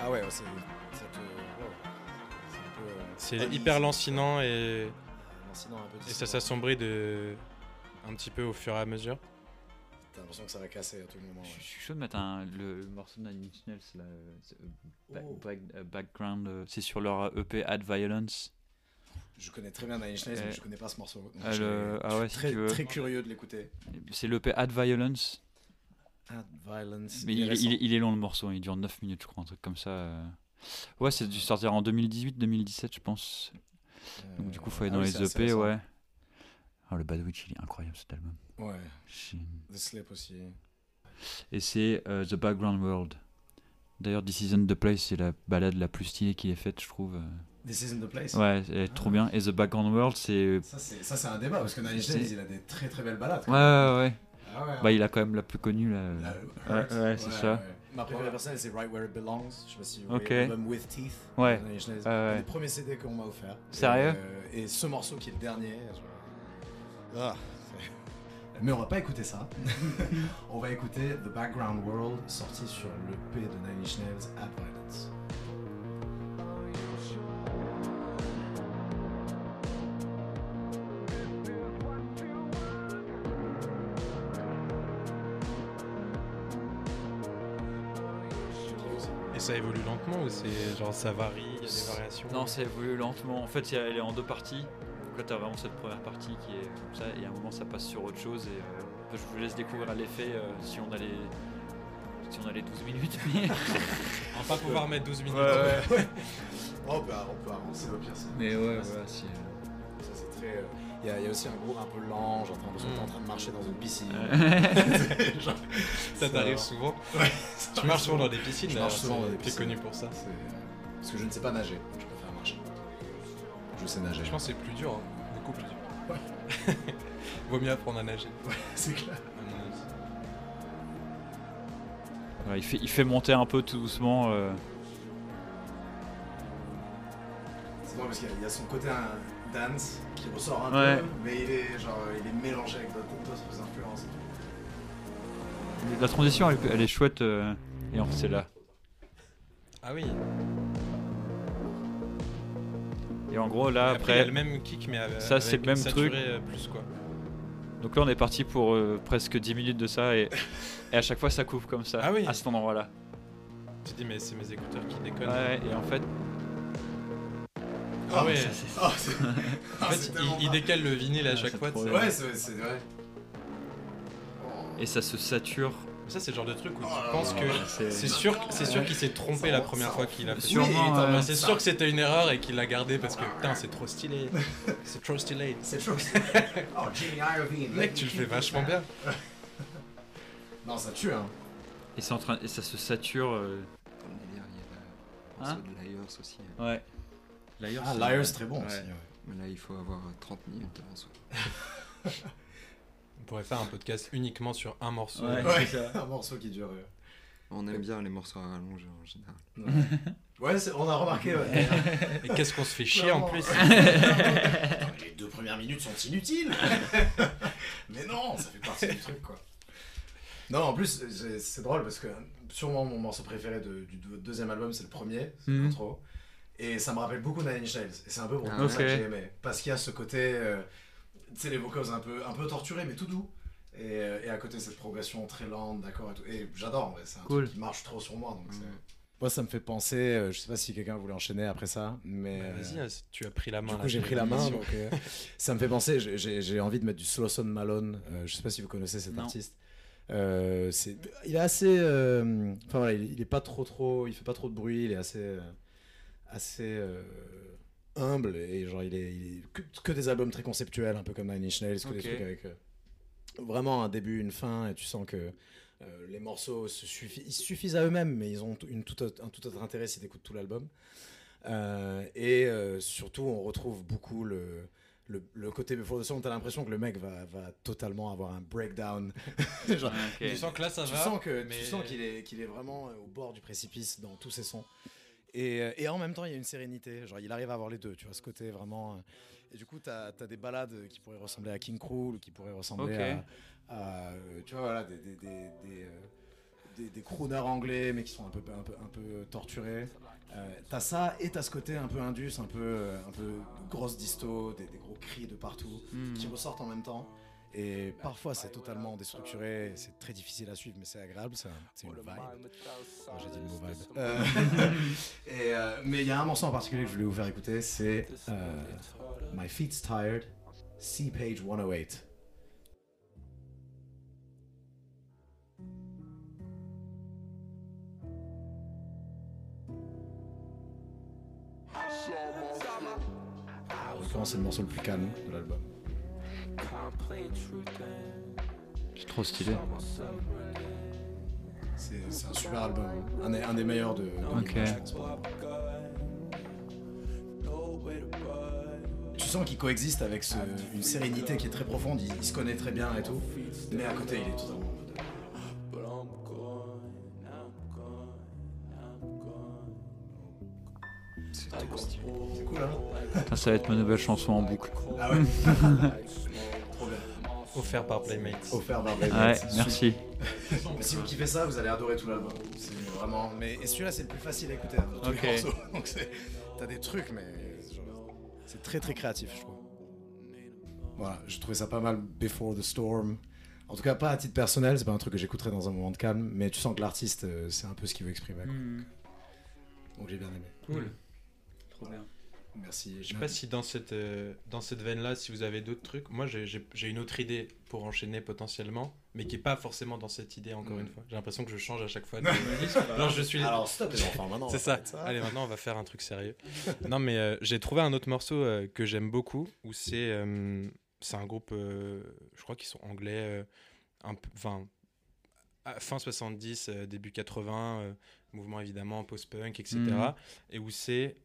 Ah ouais, c'est ça te- wow. C'est un peu, euh, C'est hyper lancinant et, lancinant un peu. et ça s'assombrit de un petit peu au fur et à mesure. T'as l'impression que ça va casser à tout moment. Je ouais. je suis chaud de mettre un, le morceau de Nine Inch Nails, là, euh, back- Oh. back- euh, background, euh, c'est sur leur EP Add Violence. Je connais très bien Nine Inch Nails, Euh, mais je connais pas ce morceau. Donc ah, je- le- ah je suis ouais, si très, tu veux. très curieux de l'écouter. C'est l'EP Add Violence. Add Violence. Mais il, est- il est- il est long le morceau, il dure 9 minutes, je crois, un truc comme ça. Ouais, c'est dû sortir en 2018-2017, je pense. Donc du coup, faut aller Ah dans les EP, récent. ouais. Ah, le Bad Witch, il est incroyable cet album. Ouais, The Sleep aussi. Et c'est euh, The Background World. D'ailleurs, This Isn't the Place, c'est la balade la plus stylée qu'il ait faite, je trouve. euh. This Isn't the Place? Ouais, elle est trop bien. Et The Background World, c'est. Ça, c'est un débat parce que Nine Inch il a des très très belles balades. Ouais, ouais, ouais. Ah ouais, Bah, il a quand même la plus connue, là. La- Ouais, ouais, c'est ça. Ma première personnelle, c'est Right Where It Belongs. Je sais pas si vous Ok. voyez l'album With Teeth. Ouais. Un ouais. des premiers CD qu'on m'a offert. Sérieux et, euh, et ce morceau qui est le dernier. je- Ah, Mais on va pas écouter ça. on va écouter The Background World, sorti sur le P de Nine Inch Nails, Violence. Lentement ou c'est genre ça varie, il y a des variations Non, ça évolue lentement. En fait, elle est en deux parties. Donc là, tu as vraiment cette première partie qui est comme ça, et à un moment, ça passe sur autre chose. Et euh, je vous laisse découvrir l'effet euh, si on a les. Si on a les 12 minutes, mais. On va pas pouvoir mettre 12 minutes. ouais. Oh, on, peut, on peut avancer au pire. Mais ouais, voilà, si. ça, c'est très. Euh, Il y, a- il y a aussi un groupe un peu lent, genre t'as l'impression que t'es en train de marcher dans une piscine. Genre, Ça t'arrive souvent Tu marches souvent dans des piscines, Je marche souvent c'est- dans des t'es piscines. connu pour ça. C'est, euh, Parce que je ne sais pas nager, je préfère marcher. Je sais nager. Je pense que c'est plus dur, hein. beaucoup plus dur. Vaut mieux apprendre à nager. c'est clair. Ouais, il, fait, il fait monter un peu tout doucement. euh. C'est drôle parce qu'il y y a son côté un dance qui ressort un Ouais. peu, mais il est, genre, il est mélangé avec d'autres influences. La transition, elle, elle est chouette. euh, et en- c'est là. Ah oui. Et en gros, là, après, il y a après. le même kick, mais avec, Ça, c'est le même truc. euh, plus quoi. Donc là, on est parti pour euh, presque 10 minutes de ça. Et, et à chaque fois, ça coupe comme ça. Ah oui. À cet endroit-là. Tu te dis, mais c'est mes écouteurs qui déconnent. Ouais, et en fait. Ah ouais. Ah, c'est- ah, En fait, c'est il, décale le vinyle à Ah, chaque fois. trop. Ouais, c'est c'est vrai. Et ça se sature. Ça, c'est le genre de truc où Oh tu là penses que c'est- c'est sûr, c'est sûr qu'il s'est trompé la première fois qu'il a fait. Sûrement, Oui, ouais. Enfin, c'est sûr que c'était une erreur et qu'il l'a gardé parce que putain, c'est trop stylé. C'est trop stylé. C'est chaud. oh, Jimmy Iovine. Mec, tu le fais vachement bien. Non, ça tue, hein. Et, c'est en train... et ça se sature. euh, délire, il y a Hein aussi. hein. Ouais. Liars, Ah, c'est- Liar, c'est très bon Ouais. aussi. ouais. Mais là, il faut avoir 30 minutes de morceau. On pourrait faire un podcast uniquement sur un morceau. Ouais, Ouais. Un morceau qui dure. euh, On aime bien les morceaux à rallonge en général. Ouais, on a remarqué. Ouais. Et qu'est-ce qu'on se fait chier en plus Les deux premières minutes sont inutiles. Mais non, ça fait partie du truc, quoi. Non, en plus, c'est- drôle parce que sûrement mon morceau préféré de- du deux- deuxième album, c'est le premier, c'est Mhm. l'intro. Et ça me rappelle beaucoup Nine Inch Nails. Et c'est un peu pour Ah, ça que j'ai aimé. Parce qu'il y a ce côté, euh, tu sais, les vocals un peu, un peu torturés, mais tout doux. Et, euh, et à côté, cette progression très lente, d'accord et tout. Et j'adore, en vrai, c'est un Cool. truc qui marche trop sur moi. Donc Mhm. Moi, ça me fait penser, euh, je sais pas si quelqu'un voulait enchaîner après ça, mais. Bah, euh, Vas-y, hein, tu as pris la main. du coup, j'ai pris la main, donc euh, ça me fait penser. j'ai- envie de mettre du Slowson Malone. euh, je sais pas si vous connaissez cet Non. artiste. Euh, c'est, il est assez. euh, Enfin voilà, il, il est pas trop trop. Il fait pas trop de bruit. Il est assez euh, assez euh, humble et genre il est, il est que, que des albums très conceptuels, un peu comme Nine Inch Nails, que des Ok. trucs avec euh, vraiment un début, une fin, et tu sens que euh, les morceaux se suffi- ils suffisent à eux-mêmes, mais ils ont une tout autre- un tout autre intérêt si tu écoutes tout l'album. Euh, et euh, surtout, on retrouve beaucoup le, le, le côté Before the Storm. T'as l'impression que le mec va, va totalement avoir un breakdown. Genre, Ah, ok. Tu sens que là, ça tu va. sens que mais- tu sens qu'il est qu'il est vraiment au bord du précipice dans tous ses sons. Et, euh, et en même temps, il y a une sérénité. Genre, il arrive à avoir les deux. Tu vois, ce côté vraiment. euh, Et du coup, tu as, des balades qui pourraient ressembler à King Cruel ou qui pourraient ressembler à, à, euh, Tu vois, voilà, des, des, des, des, des- des crooners anglais, mais qui sont un peu, un peu, un peu torturés. Euh, t'as ça et t'as ce côté un peu indus, un peu, un peu grosse disto, des, des gros cris de partout Hmm. qui ressortent en même temps. Et parfois c'est totalement déstructuré, c'est très difficile à suivre, mais c'est agréable, c'est un- c'est une vibe. Oh, J'ai dit le mot vibe. Euh, et, euh, mais il y a un morceau en particulier que je voulais vous faire écouter, c'est euh, My Feet's Tired, C Page 108. En l'occurrence, c'est le morceau le plus calme de l'album. C'est trop stylé. C'est un super album, un des, un des meilleurs de, de je pense. Tu sens qu'il coexiste avec ce- une sérénité qui est très profonde, il, il se connaît très bien et tout, mais à côté il est totalement en mode. C'est trop stylé. C'est cool hein ça va être ma nouvelle chanson en boucle. Ah ouais. Offert par Playmates. Offert par Red Ouais, merci. Mais si vous kiffez ça, vous allez adorer tout l'album. C'est vraiment. Mais et celui-là, c'est le plus facile à écouter hein, tous Ok. les morceaux. Donc c'est- t'as des trucs, mais c'est très très créatif, je trouve. Voilà, je trouvais ça pas mal. Before the Storm. En tout cas, pas à titre personnel, c'est pas un truc que j'écouterais dans un moment de calme, mais tu sens que l'artiste, euh, c'est un peu ce qu'il veut exprimer. quoi. Hmm. Donc j'ai bien aimé. Cool. Trop bien. Merci. Je sais pas si dans cette, euh, dans cette veine-là, si vous avez d'autres trucs. Moi, j'ai- une autre idée pour enchaîner potentiellement, mais qui est pas forcément dans cette idée, encore Mm. une fois. J'ai l'impression que je change à chaque fois. de- Alors, je suis. Alors stop les enfants, maintenant. C'est ça. arrêter Allez, maintenant, on va faire un truc sérieux. non, mais euh, j'ai trouvé un autre morceau euh, que j'aime beaucoup, où c'est euh, c'est un groupe, euh, je crois qu'ils sont anglais, euh, enfin, fin 70, euh, début 80, euh, mouvement évidemment post-punk, etc. Mhm. Et où c'est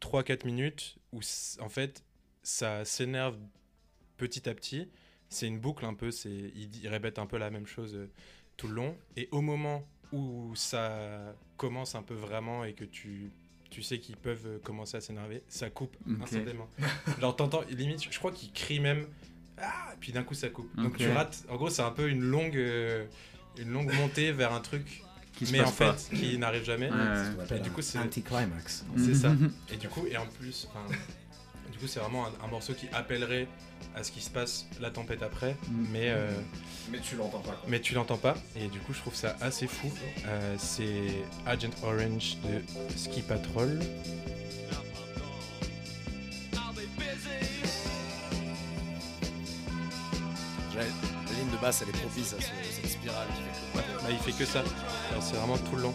3-4 minutes où en fait ça s'énerve petit à petit. C'est une boucle un peu, c'est il, répète un peu la même chose euh, tout le long. Et au moment où ça commence un peu vraiment et que tu, tu sais qu'ils peuvent euh, commencer à s'énerver, ça coupe Ok. instantanément. Genre t'entends, limite, je crois qu'ils crient même, ah, puis d'un coup ça coupe. Donc tu rates, en gros c'est un peu une longue, euh, une longue montée vers un truc, mais en fait, qui n'arrive jamais. Et du coup, c'est anti-climax. C'est ça. Et du coup, et en plus, du coup, c'est vraiment un, morceau qui appellerait à ce qui se passe la tempête après, mais euh, mais tu l'entends pas. Mais tu l'entends pas. Et du coup, je trouve ça assez fou. Euh, c'est Agent Orange de Ski Patrol basse, elle est propice à ce- cette spirale. Bah, il fait que ça. C'est vraiment tout le long.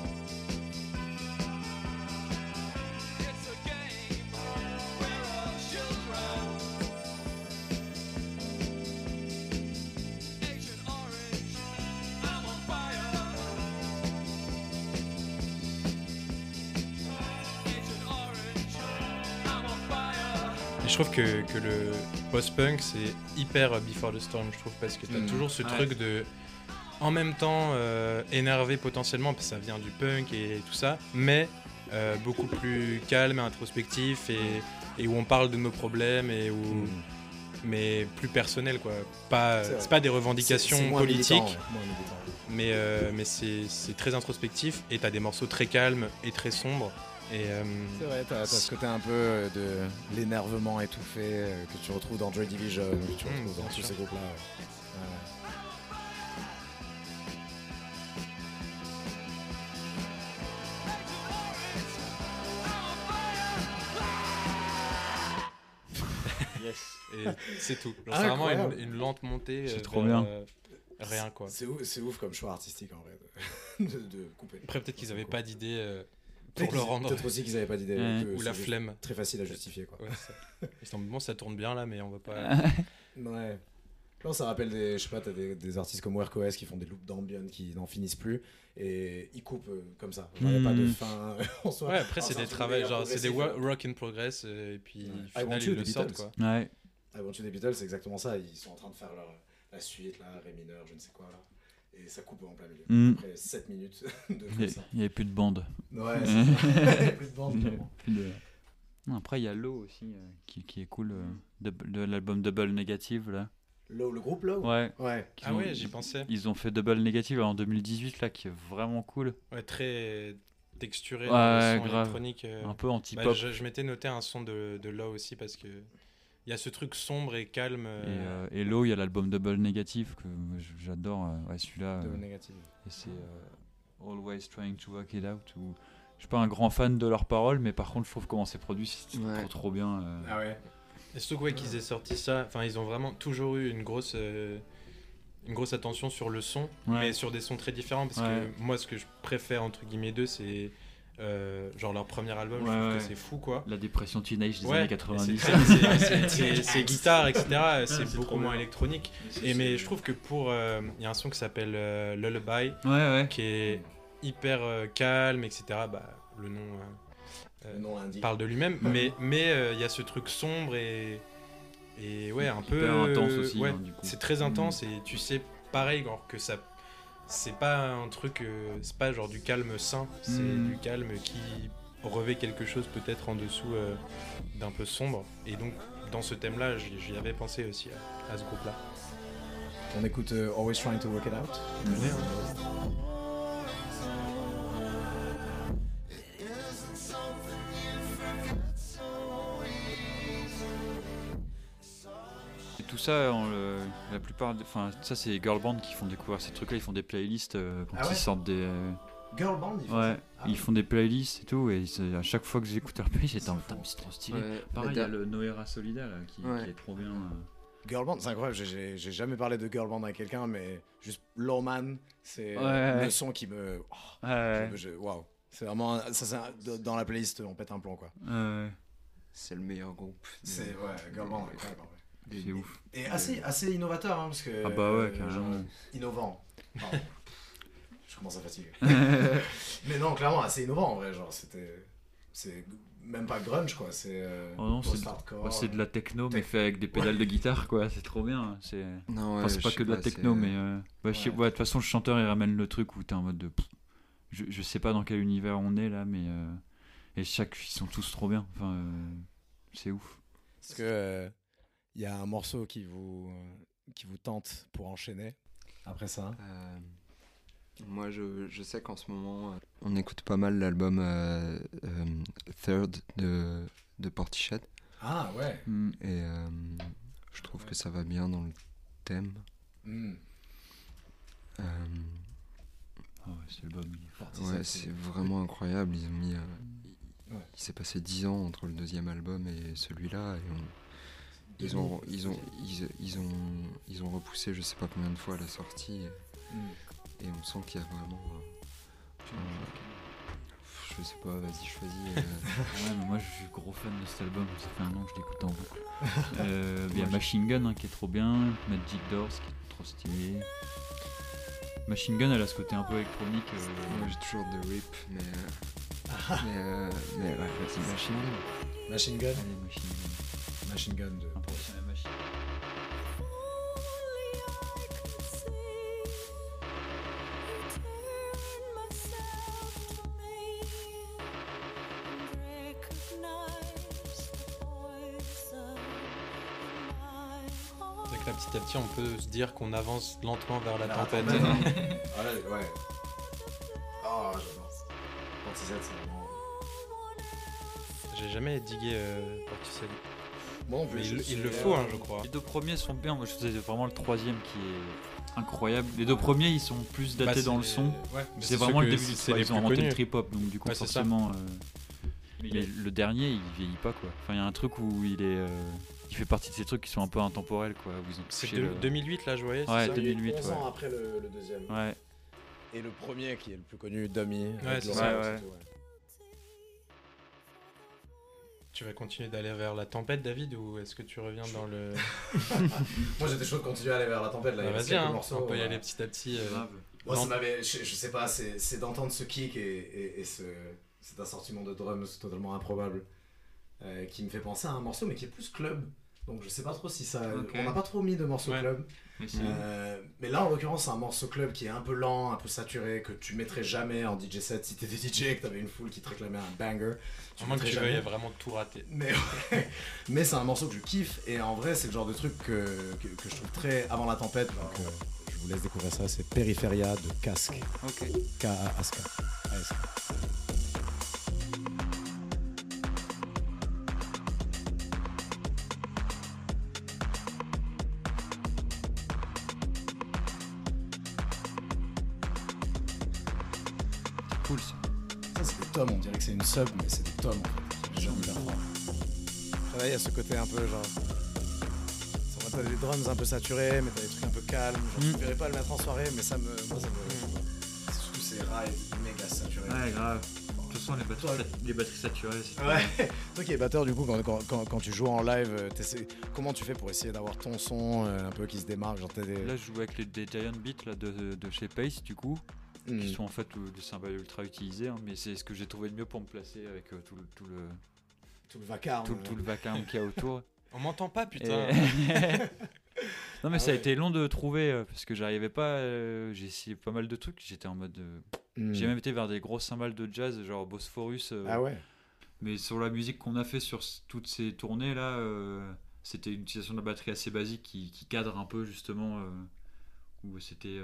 Trouve que, que le post-punk, c'est hyper Before the Storm, je trouve, parce que t'as Mm. toujours ce Ouais. truc de. En même temps, euh, énervé potentiellement, parce que ça vient du punk et tout ça, mais euh, beaucoup plus calme et introspectif, et, et où on parle de nos problèmes, et où. Mm. mais plus personnel, quoi. Pas, C'est pas des revendications politiques, militant, ouais, mais, euh, mais c'est c'est très introspectif, et t'as des morceaux très calmes et très sombres. Et, euh, C'est vrai, t'as, t'as ce côté un peu euh, de l'énervement étouffé euh, que tu retrouves dans Joy Division, que tu Mm, retrouves dans tous ces groupes-là. ouais. Ouais. et c'est tout. Genre, c'est vraiment une, une lente montée. C'est euh, trop bien. euh, rien, quoi. C'est ouf, c'est ouf comme choix artistique en vrai de, de, de couper. Après, peut-être qu'ils n'avaient pas d'idée euh, pour le rendre. Peut-être aussi qu'ils n'avaient pas d'idée. Ou la flemme. Très facile à justifier quoi. Ouais, ça. Bon, ça tourne bien là, mais on va pas. Ouais. Non, ça rappelle des, je sais pas, t'as des, des artistes comme WorkOS qui font des loops d'ambient qui n'en finissent plus et ils coupent euh, comme ça. Il n'y a pas de Mm. fin en soi. Ouais, après, Alors, c'est des méga genre, c'est des work in progress, euh, et puis Ouais. final, You ils des le sortent, quoi. Ouais. I Want You des Beatles, c'est exactement ça. Ils sont en train de faire leur, la suite, là, Ré mineur, je ne sais quoi, là. Et ça coupe en plein milieu. Mm. Après 7 minutes de Il n'y avait plus de bande. Ouais, c'est ça. Il y a plus de bande. Plus de- Non, Après, il y a Low aussi euh, qui, qui est cool, euh, de, l'album Double Negative là. Low, le groupe Low Ouais. Ouais. Ah ont- ouais, j'y pensais. Ils ont fait Double Negative en 2018 là, qui est vraiment cool. Ouais, très texturé, Ouais, le son grave. électronique. euh. Un peu Bah, anti-pop. je je m'étais noté un son de, de Low aussi parce que il y a ce truc sombre et calme. Et, euh, euh, et Low, il y a l'album Double Negative que j'adore. euh, ouais, celui-là. De euh, négative. et c'est euh, Always Trying to Work It Out. Où... Je suis pas un grand fan de leurs paroles, mais par contre, je trouve comment c'est produit, c'est Ouais. trop trop bien. euh. Ah ouais Et surtout que, ouais, qu'ils aient sorti ça, enfin ils ont vraiment toujours eu une grosse, euh, une grosse attention sur le son, Ouais. mais sur des sons très différents parce Ouais. que moi ce que je préfère entre guillemets d'eux c'est euh, genre leur premier album, je trouve ouais. que c'est fou quoi. La dépression teenage des Ouais, années et 90. c'est guitare, etc. C'est beaucoup moins bien. électronique. Et mais je trouve que pour, euh, il y a un son qui s'appelle euh, Lullaby Ouais, ouais. qui est hyper euh, calme, etc. Bah, le nom euh, Le nom parle de lui-même, mais mais euh, il y a ce truc sombre et et ouais un peu Hyper intense aussi, ouais, hein, c'est très intense et tu sais pareil genre que ça c'est pas un truc euh, c'est pas genre du calme sain, c'est Mm. du calme qui revêt quelque chose peut-être en dessous euh, d'un peu sombre et donc dans ce thème-là, j'y avais pensé aussi à, à ce groupe-là. On écoute euh, Always Trying to Work It Out. Hein. Tout ça, on le- la plupart, enfin, ça c'est girl band qui font découvrir ces trucs-là. Ils font des playlists euh, quand Ah ouais ils sortent des. euh, Girl Band, ouais. Ah ils oui. font des playlists et tout. Et à chaque fois que j'écoute leur playlist, j'étais en putain, mais c'est trop stylé. Ouais, Pareil, il y a le Noera Solida là, qui, Ouais. qui est trop bien. euh. Girl Band, c'est incroyable. j'ai- jamais parlé de Girl Band à quelqu'un, mais juste Lawman, c'est Ouais, euh, ouais. le son qui me. oh, Ouais, Waouh. C'est vraiment. Ça, c'est un- dans la playlist, on pète un plomb, quoi. ouais, C'est le meilleur groupe. C'est. Ouais, Girl Band, des- c'est ouf. Et assez, assez innovateur, hein, parce que. Ah bah ouais, euh, carrément. genre, innovant. Pardon. Je commence à fatiguer. mais non, clairement, assez innovant en vrai. Genre, c'était. C'est même pas grunge, quoi. C'est. euh, Oh non, c'est de- post-hardcore. Ouais, c'est de la techno, mais fait avec des pédales de guitare, quoi. C'est trop bien. C'est. Non, Enfin, ouais, c'est pas que de la techno, mais euh, ouais, je sais- Ouais. ouais, de toute façon, le chanteur il ramène le truc où t'es en mode de. je, je sais pas dans quel univers on est là, mais. euh, et chaque. Ils sont tous trop bien. Enfin, euh, c'est ouf. Est-ce que. Il y a un morceau qui vous, qui vous tente pour enchaîner après ça? Euh, moi, je, je sais qu'en ce moment, euh, on écoute pas mal l'album euh, euh, Third de, de Portichet. Ah ouais. Mm. Et euh, je trouve que ça va bien dans le thème. Ah ouais, cet album, il est fort. ouais, c'est vraiment incroyable. Ils ont mis. euh, il- Ouais. Il s'est passé 10 ans entre le deuxième album et celui-là. Et ils ont, ils ont, ils, ils ont, ils ont repoussé, je sais pas combien de fois la sortie, et, Hmm. et on sent qu'il y a vraiment. euh, un- je sais pas, vas-y, choisis. euh, Ouais, mais moi je suis gros fan de cet album, ça fait un an que je l'écoute en boucle. Euh, Il y a Machine Gun hein, qui est trop bien, Magic Doors qui est trop stylé. Machine Gun elle a ce côté un peu électronique. euh, moi j'ai toujours The Rip, mais. euh, mais, euh, mais ouais, vas-y, Machine Gun. Machine Gun allez, Machine Gun. Machine Gun de. Machine Donc là, petit à petit, on peut se dire qu'on avance lentement vers la tempête. tempête. Ouais, ouais. Oh, j'adore. Portishead, c'est vraiment. J'ai jamais digué euh, Portishead. Bon, Mais il, il le faut, hein, je crois. Les deux premiers sont bien, moi je faisais vraiment le troisième qui est incroyable. Les deux premiers ils sont plus datés Bah, dans le son. ouais, mais C'est vraiment le début du ils ont inventé le connus. trip-hop, donc du coup Ouais, forcément... euh, Mais le dernier il vieillit pas quoi. Enfin il y a un truc où il est... euh, Il fait partie de ces trucs qui sont un peu intemporels quoi. C'est le- 2008 là, je voyais. Ouais, ça 2008, 11 ouais. ans après le, le deuxième. Ouais. Et le premier qui est le plus connu, Dummy. Ouais, c'est ça. Ouais, ouais. Tu vas continuer d'aller vers la tempête, David, ou est-ce que tu reviens dans le. Moi j'étais chaud de continuer à aller vers la tempête là. Bah, Vas-y, hein, on peut y aller petit à petit. euh. Moi, ça m'avait, je, je sais pas, c'est, d'entendre ce kick et, et, et ce, cet assortiment de drums totalement improbable euh, qui me fait penser à un morceau, mais qui est plus club. Donc je sais pas trop si ça. On n'a pas trop mis de morceaux Ouais. club. Euh, mais là, en l'occurrence, c'est un morceau club qui est un peu lent, un peu saturé, que tu mettrais jamais en DJ set si t'étais DJ et que t'avais une foule qui te réclamait un banger. À moins que tu jamais. veuilles vraiment tout rater. Mais, ouais. mais c'est un morceau que je kiffe et en vrai c'est le genre de truc que, que, que je trouve très avant la tempête. Donc euh, je vous laisse découvrir ça, c'est Périphéria de Casque. Ok. K-A-S-K. Sub mais c'est des tomes en fait. J'ai envie de la voir. Là il y a ce côté un peu genre... T'as des drums un peu saturés mais t'as des trucs un peu calmes. Genre, Mm. Je verrais pas le mettre en soirée mais ça me... Moi ça me... Surtout ces rails méga saturés. Ouais, grave. De toute façon, les batteries, les batteries saturées, c'est Ouais. Toi qui es batteur, du coup, quand, quand, quand, quand tu joues en live, euh, t'essaies- comment tu fais pour essayer d'avoir ton son euh, un peu qui se démarque genre, t'as des... Là, je joue avec les, des Giant Beats là, de, de chez Pace, du coup, Hmm. qui sont en fait euh, des cymbales ultra utilisés, hein, mais c'est ce que j'ai trouvé de mieux pour me placer avec euh, tout, le, tout, le, Tout le vacarme. tout, le- tout le vacarme qu'il y a autour. On m'entend pas, putain. Et- non, mais Ah ça a été long de trouver euh, parce que j'arrivais pas. euh, j'ai essayé pas mal de trucs, j'étais en mode. euh, Hmm. J'ai même été vers des grosses cymbales de jazz, genre Bosphorus. euh, Ah ouais Mais sur la musique qu'on a fait sur toutes ces tournées là, euh, c'était une utilisation de la batterie assez basique qui, qui cadre un peu justement. euh, où c'était.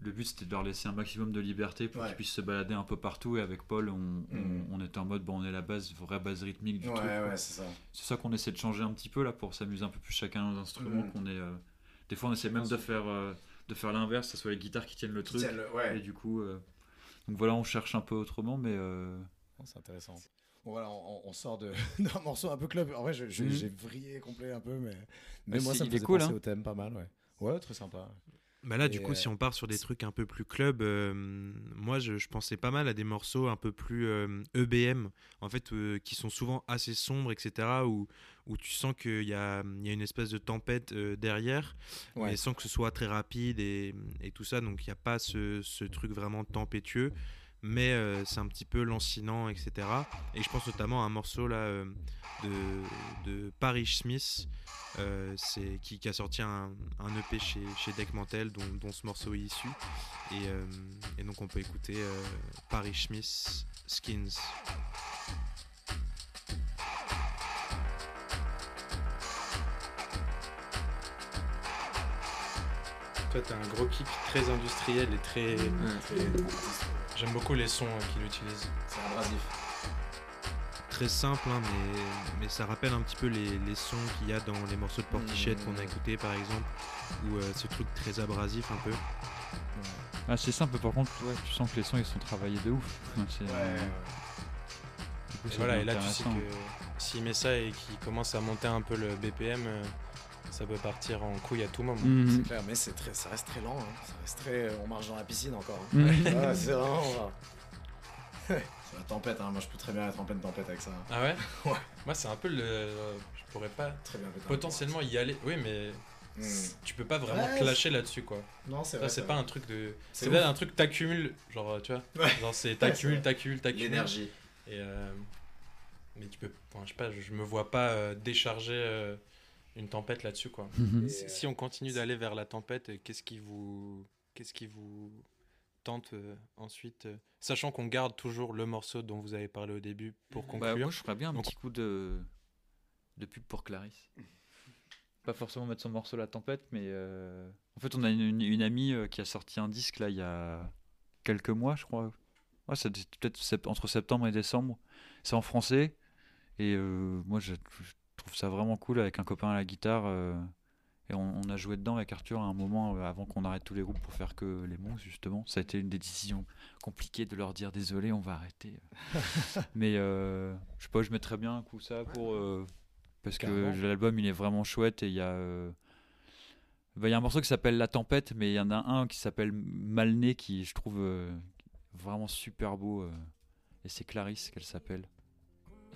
Le but c'était de leur laisser un maximum de liberté pour Ouais. qu'ils puissent se balader un peu partout. Et avec Paul, on, on- on était en mode bon, on est la base, vraie base rythmique du Ouais, truc. ouais, c'est ça. Qu'on essaie de changer un petit peu là pour s'amuser un peu plus chacun aux instruments. Mhm. Qu'on est, euh, Des fois, on essaie même de faire, euh, de faire l'inverse, que ce soit les guitares qui tiennent le truc. Le- Et du coup, euh, donc voilà, on cherche un peu autrement, mais euh, c'est intéressant. Bon, voilà, on, on sort de- d'un morceau un peu club. En vrai, je- je- Mhm. j'ai vrillé complet un peu, mais, mais Mais moi, ça me faisait cool, penser hein. au thème pas mal, ouais. Ouais, très sympa. Bah là, du coup, euh, si on part sur des trucs un peu plus club, euh, moi, je, je pensais pas mal à des morceaux un peu plus euh, EBM, en fait, qui sont souvent assez sombres, etc., où, où tu sens qu'il y a, il y a une espèce de tempête derrière, Ouais. mais sans que ce soit très rapide et, et tout ça, donc il n'y a pas ce, ce truc vraiment tempétueux, mais euh, c'est un petit peu lancinant, etc. Et je pense notamment à un morceau là euh, de, de Paris Smith, euh, c'est qui, qui a sorti un, un EP chez, chez Deck Mantel dont, dont ce morceau est issu et, euh, et donc on peut écouter euh, Paris Smith Skins Toi, t'as un gros kick très industriel et très. J'aime beaucoup les sons euh, qu'il utilise. C'est abrasif. très simple hein, mais, mais ça rappelle un petit peu les, les sons qu'il y a dans les morceaux de Portichet qu'on a écouté par exemple ou euh, ce truc très abrasif un peu ah, c'est simple. Par contre, ouais, tu sens que les sons ils sont travaillés de ouf. C'est, Ouais. euh, du coup, Et ça voilà, et là, tu sais que s'il met ça et qu'il commence à monter un peu le BPM, euh, ça peut partir en couille à tout moment. Mhm. C'est clair, mais c'est très, ça reste très lent. hein. Ça reste très, on marche dans la piscine encore. hein. Mhm. Ouais, c'est vraiment. c'est la tempête, hein. moi je peux très bien être en pleine tempête avec ça. hein. Ah ouais Ouais. Moi, c'est un peu le. Je pourrais pas Très bien. potentiellement y aller. Oui, mais Hmm. tu peux pas vraiment Ouais, clasher là-dessus, quoi. Non, c'est Ça, vrai. c'est pas un truc de. C'est un truc que t'accumules, genre, tu vois. Ouais. Genre, c'est Ouais, t'accumules, c'est t'accumules, t'accumules. L'énergie. Et euh, mais tu peux, enfin, je sais pas, je, je me vois pas euh, décharger euh, une tempête là-dessus quoi. Mhm. Et, Si, euh, si on continue d'aller vers la tempête, qu'est-ce qui vous, qu'est-ce qui vous tente euh, ensuite, euh, sachant qu'on garde toujours le morceau dont vous avez parlé au début pour Bah, conclure. moi, je ferais bien un Donc- petit coup de, de pub pour Clarisse. Pas forcément mettre son morceau La Tempête, mais euh, en fait, on a une, une- une amie euh, qui a sorti un disque là il y a quelques mois, je crois. Ouais, c'est peut-être sept- entre septembre et décembre. C'est en français et euh, moi, je trouve ça vraiment cool avec un copain à la guitare. euh, et on, on a joué dedans avec Arthur à un moment euh, avant qu'on arrête tous les groupes pour faire que les monstres, justement. Ça a été une des décisions compliquées de leur dire désolé, on va arrêter. Mais euh, je sais pas, je mettrais bien un coup ça pour. parce que l'album il est vraiment chouette et il y a. bah, il y a un morceau qui s'appelle La Tempête, mais il y en a un qui s'appelle Malné qui je trouve euh, vraiment super beau. euh, et c'est Clarisse qu'elle s'appelle.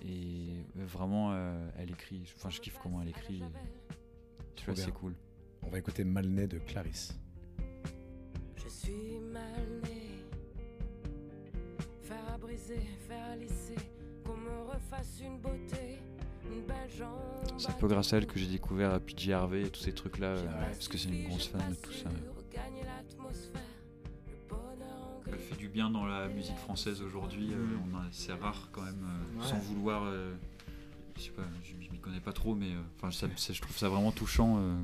Et euh, vraiment, euh, elle écrit. Enfin, je kiffe comment elle écrit. Tu vois, c'est cool. On va écouter Malné de Clarisse. Je suis mal né. Faire à briser, faire à lisser, qu'on me refasse une beauté, une belle jambe. C'est un peu grâce à elle que j'ai découvert PJ Harvey et tous ces trucs là. euh, Ouais. parce que c'est une grosse fan de tout ça. Bien dans la musique française aujourd'hui. euh, on a- c'est rare quand même, euh, Ouais. sans vouloir. euh, je sais pas, je, je m'y connais pas trop, mais enfin, je trouve ça vraiment touchant. euh,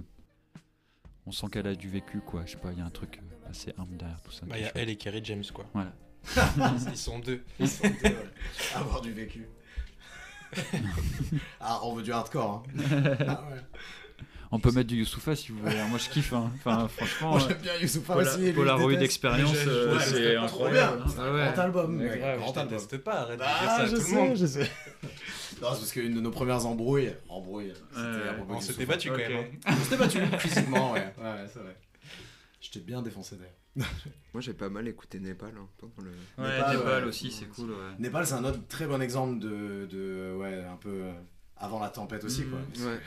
on sent qu'elle a du vécu, quoi. Je sais pas, il y a un truc assez humble derrière tout ça. Bah, il y a elle et Kerry James quoi. Voilà. Ils sont deux. Ils sont deux, ouais. Avoir du vécu. ah, on veut du hardcore. Hein. Ah ouais. On peut mettre du Youssoufa si vous voulez. hein. Moi, je kiffe. hein. Enfin, franchement. Moi j'aime bien Youssoupha Pola- aussi. Polaroid je- euh, c'est incroyable. bien. C'est Ah un ouais. grand album. Ouais, mec, grave, grand Je album. déteste pas, arrête de dire Ah, ça à je tout sais, le monde. je sais. non, c'est parce qu'une de nos premières embrouilles, embrouilles, c'était Ouais, à propos On de s'était battu quand même. hein. On s'était battu physiquement, ouais. Ouais, c'est vrai. Je t'ai bien défoncé d'ailleurs. Moi j'ai pas mal écouté Népal hein, le. Ouais, Népal, Népal ouais. aussi, c'est cool. Ouais. Népal, c'est un autre très bon exemple de, de ouais, un peu euh, avant la tempête aussi, quoi. Ouais.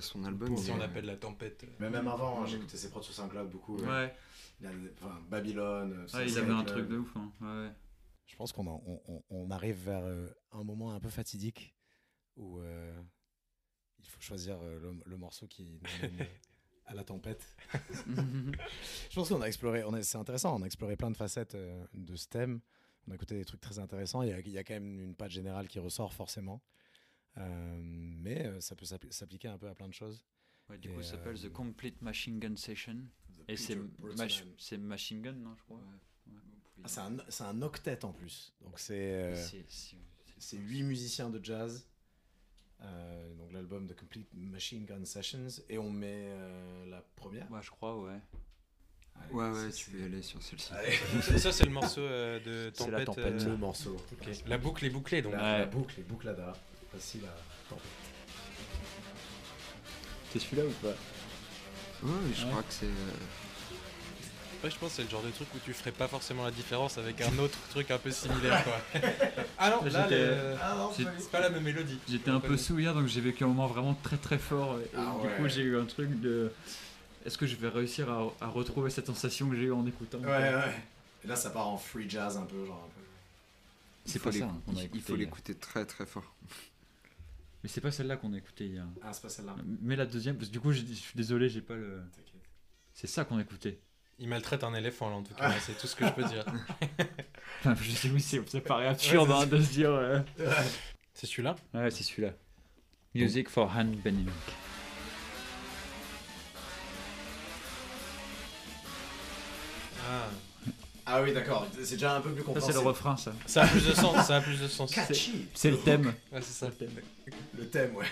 Son album. Si on appelle la tempête. Mais même avant, hein, j'écoutais ses prods sur SoundCloud beaucoup. Ouais. euh, il a- enfin, Babylone. euh, Ouais, il avait un truc de ouf. hein. Ouais, ouais. Je pense qu'on on, on- on arrive vers euh, un moment un peu fatidique où euh, il faut choisir le, le morceau qui à la tempête. Je pense qu'on a exploré, on a- c'est intéressant, on a exploré plein de facettes de ce thème. On a écouté des trucs très intéressants. Il y a, il y a quand même une patte générale qui ressort forcément. Euh, mais euh, ça peut s'appli- s'appliquer un peu à plein de choses. Ouais, du Et, coup, ça s'appelle euh, The Complete Machine Gun Session. Et c'est mach- c'est Machine Gun, non, je crois. Ah, c'est un, octet en plus. Donc c'est euh, C'est- huit musiciens de jazz. Euh, donc l'album The Complete Machine Gun Sessions. Et on met euh, la première. Ouais, je crois, ouais. Allez, Ouais, ouais, tu peux y aller sur celle-ci. Ça, c'est le morceau euh, de C'est la tempête. tempête. euh, le morceau. La boucle est bouclée donc. La, Ouais. la boucle, les boucles la tempête. C'est celui-là ou pas Ouais, je Ouais. crois que c'est. euh, Ouais, je pense que c'est le genre de truc où tu ferais pas forcément la différence avec un autre truc un peu similaire quoi. ah non, là, le- Ah non, c'est pas la même mélodie. J'étais un peu sous hier, donc j'ai vécu un moment vraiment très très fort. Et Ah du ouais. coup, j'ai eu un truc de. Est-ce que je vais réussir à, à retrouver cette sensation que j'ai eue en écoutant? Ouais, ouais. Et là, ça part en free jazz un peu, genre un peu. C'est il pas faut ça hein, il- écouté. Il faut hier. l'écouter très très fort. Mais c'est pas celle-là qu'on a écouté hier. Ah, c'est pas celle-là. Mais la deuxième, parce que du coup, je suis désolé, j'ai pas le. T'inquiète. C'est ça qu'on a écouté. Il maltraite un éléphant là en tout cas, c'est tout ce que je peux dire. Enfin, je sais, oui, c'est- ça paraît absurde hein, de se dire. euh. C'est celui-là? Ouais, c'est celui-là. Music for Han Benning. Ah. Ah oui, d'accord. C'est déjà un peu plus Ça, c'est le refrain, ça. Ça a plus de sens, ça a plus de sens. Catchy. C'est le thème. Ouais, c'est ça. Le thème, ouais.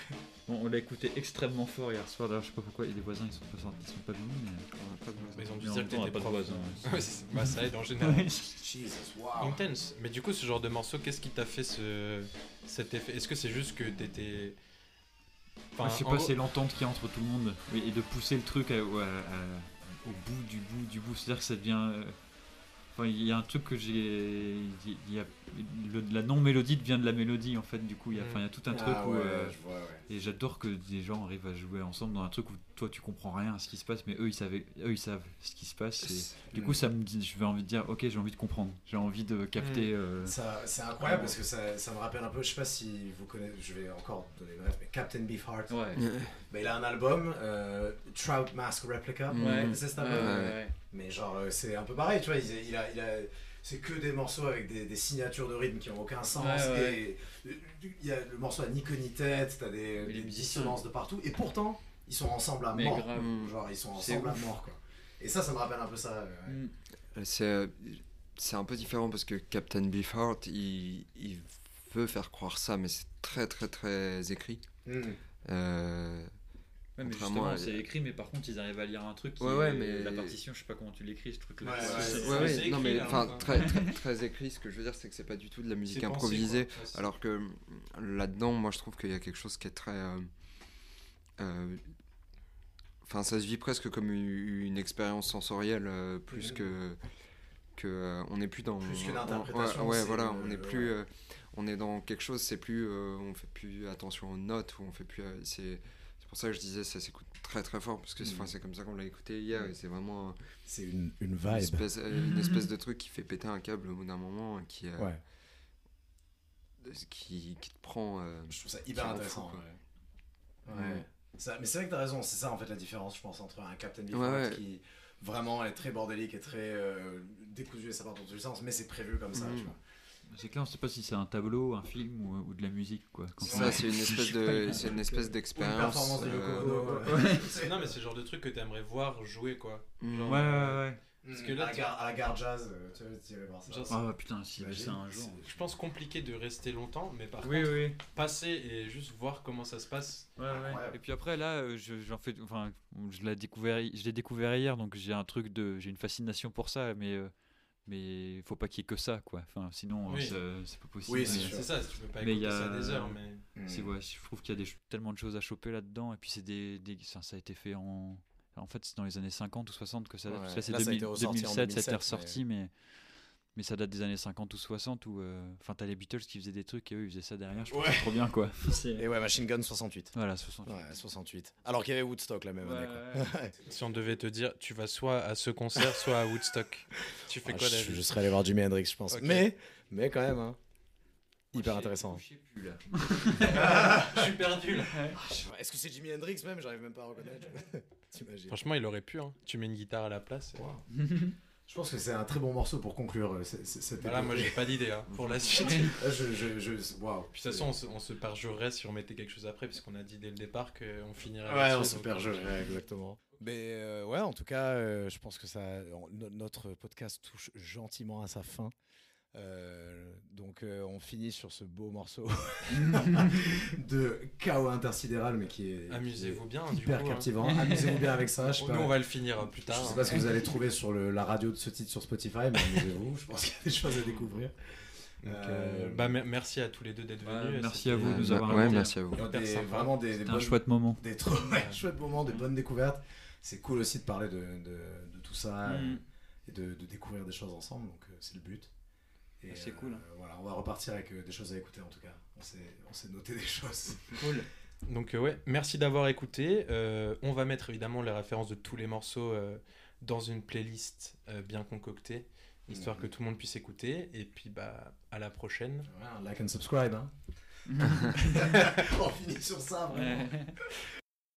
Bon, on l'a écouté extrêmement fort hier soir. D'ailleurs, je sais pas pourquoi. Les voisins, ils sont pas, sortis, ils sont pas venus. Mais... On a pas de Mais ils ont dû Mais en dire même que temps, on a t'étais pas de prof. voisins. Ouais, c'est- bah, ça aide en général. Jesus, wow. Intense. Mais du coup, ce genre de morceau, qu'est-ce qui t'a fait ce... cet effet? Est-ce que c'est juste que t'étais. Enfin, je sais en pas, gros- c'est l'entente qu'il y a entre tout le monde. Oui, et de pousser le truc à- à- à- au bout du bout du bout. C'est-à-dire que ça devient. euh, il y a un truc que j'ai. Le- la non-mélodie devient de la mélodie en fait. Du coup, il y a, Mm. enfin, il y a tout un truc Ah où. ouais, euh, je vois, ouais. Et j'adore que des gens arrivent à jouer ensemble dans un truc où toi tu comprends rien à ce qui se passe, mais eux ils savaient, eux ils savent ce qui se passe. Et du coup, ça me dit, je vais envie de dire, ok, j'ai envie de comprendre, j'ai envie de capter. euh, Ça, c'est incroyable parce que ça, ça me rappelle un peu, je sais pas si vous connaissez, je vais encore donner bref, mais Captain Beefheart. Ouais. Bah, il a un album, euh, Trout Mask Replica. Ouais. Vous connaissez cet album Mais genre, euh, c'est un peu pareil, tu vois. Il, il a, il a- c'est que des morceaux avec des, des signatures de rythme qui ont aucun sens. Ouais, ouais. Et euh, il y a, le morceau a ni queue ni tête, t'as des, des dissonances de partout. Et pourtant, ils sont ensemble à mort. grave. Genre, ils sont ensemble à mort, quoi. Et ça, ça me rappelle un peu ça. ouais. Mm. C'est euh, c'est un peu différent parce que Captain Beefheart, il, il veut faire croire ça, mais c'est très très très écrit. Mm. Euh, Ouais, mais Contrairement justement, à- c'est écrit, mais par contre, ils arrivent à lire un truc qui Ouais, ouais, est- mais- La partition, je sais pas comment tu l'écris, ce truc-là. Ouais, ouais, c'est- c'est- ouais, ouais, c'est non écrit, mais là, enfin enfin. très, très très écrit. Ce que je veux dire, c'est que c'est pas du tout de la musique pensé, improvisée. Alors que là-dedans, moi, je trouve qu'il y a quelque chose qui est très. euh, euh, Enfin, ça se vit presque comme une, une expérience sensorielle, euh, plus que. que euh, on n'est plus dans. Plus que on- l'interprétation, Ouais, voilà, le- on n'est plus. euh, on est dans quelque chose, c'est plus. euh, on fait plus attention aux notes, ou on fait plus. euh, c'est. C'est pour ça que je disais, ça s'écoute très très fort, parce que c'est enfin, c'est comme ça qu'on l'a écouté hier, et c'est vraiment. euh, C'est une, une une vibe. espèce, euh, une espèce de truc qui fait péter un câble au bout d'un moment, qui, euh, Ouais, qui, qui te prend. euh, je trouve ça hyper fou, intéressant. quoi. ouais. Ouais. Ouais. Ça- mais c'est vrai que t'as raison, c'est ça en fait la différence, je pense, entre un Captain Beefheart ouais. qui vraiment est très bordélique et très euh, décousu et ça part dans tous les sens, mais c'est prévu comme ça, Mhm. tu vois. C'est clair, on sait pas si c'est un tableau, un film ou, ou de la musique, quoi. Quand Ça, c'est une espèce de, c'est une espèce d'expérience. performance de Yoko euh. Ouais. Non, mais c'est le genre de truc que t'aimerais voir jouer, quoi. mm, Genre, Ouais, ouais, ouais. Parce que là, à, la tu- gare, à la gare jazz, euh, tu vois, tu irais voir ça. Ah putain, si c'est un jour. Je pense compliqué de rester longtemps, mais par Oui, contre, oui. passer et juste voir comment ça se passe. Ouais, ouais. Incroyable. Et puis après là, euh, je, j'en fais, enfin, je l'ai découvert, je l'ai découvert hier, donc j'ai un truc de, j'ai une fascination pour ça, mais euh, mais faut pas qu'il y ait que ça, quoi. Enfin, sinon, Oui. c'est c'est pas possible. Oui, c'est. C'est ça, tu peux pas Mais écouter il y a- ça des heures, mais. C'est ouais, je trouve qu'il y a des, tellement de choses à choper là-dedans, et puis c'est des, des ça, ça a été fait en, en fait, c'est dans les années 50 ou 60 que ça. Ouais. là, c'est Là, ça a 2000 été ressorti en 2007, ça a été 2007, ressorti, mais mais ça date des années 50 ou 60 où, euh, enfin, t'as les Beatles qui faisaient des trucs et eux ils faisaient ça derrière. Je trouve Ouais. trop bien, quoi. Et ouais, Machine Gun 68. Voilà, 60. Ouais, 68. Alors qu'il y avait Woodstock la même Ouais, année. Quoi. Si on devait te dire, tu vas soit à ce concert, soit à Woodstock, tu fais Ah, quoi, je, David? je serais allé voir Jimi Hendrix, je pense. Mais, mais quand même, hein. hyper intéressant. je sais plus, là. Je suis perdu là. Ah, Est-ce que c'est Jimi Hendrix même? J'arrive même pas à reconnaître. T'imagines Franchement, il aurait pu. Hein. Tu mets une guitare à la place. et- Wow. Je pense que c'est un très bon morceau pour conclure euh, c- c- cette Voilà, moi j'ai pas d'idée hein, pour la suite. Ah, je, je, je, waouh. Puis de toute façon, on se, on se perjurerait si on mettait quelque chose après, puisqu'on a dit dès le départ qu'on finirait Ouais, là-dessus, on se donc, perjurerait, exactement. Mais euh, ouais, en tout cas, euh, je pense que ça, no- notre podcast touche gentiment à sa fin. Euh, donc euh, on finit sur ce beau morceau de chaos intersidéral, mais qui est Amusez-vous bien, est du hyper coup, hein. captivant. Amusez-vous bien avec ça. Je Nous, pas, on va le finir plus je tard. sais pas ce que vous allez trouver sur le- la radio de ce titre sur Spotify, mais amusez-vous. Je pense qu'il y a des choses à découvrir. Donc, Euh, euh, bah, me- merci à tous les deux d'être Ouais, venus. merci à vous de nous avoir ouais, invités. merci à vous. des- hyper vraiment des, des un bonnes- chouette moment. des trop ouais, chouettes moments, des bonnes découvertes. C'est cool aussi de parler de, de, de tout ça Mm. et de, de découvrir des choses ensemble, donc c'est le but. Et, C'est euh, cool. Voilà, on va repartir avec euh, des choses à écouter en tout cas. On s'est, on s'est noté des choses. Cool. Donc euh, ouais, merci d'avoir écouté. Euh, on va mettre évidemment les références de tous les morceaux euh, dans une playlist euh, bien concoctée, histoire Mhm. que tout le monde puisse écouter. Et puis bah à la prochaine. Ouais, like and subscribe. Hein. on finit sur ça, vraiment. Ouais.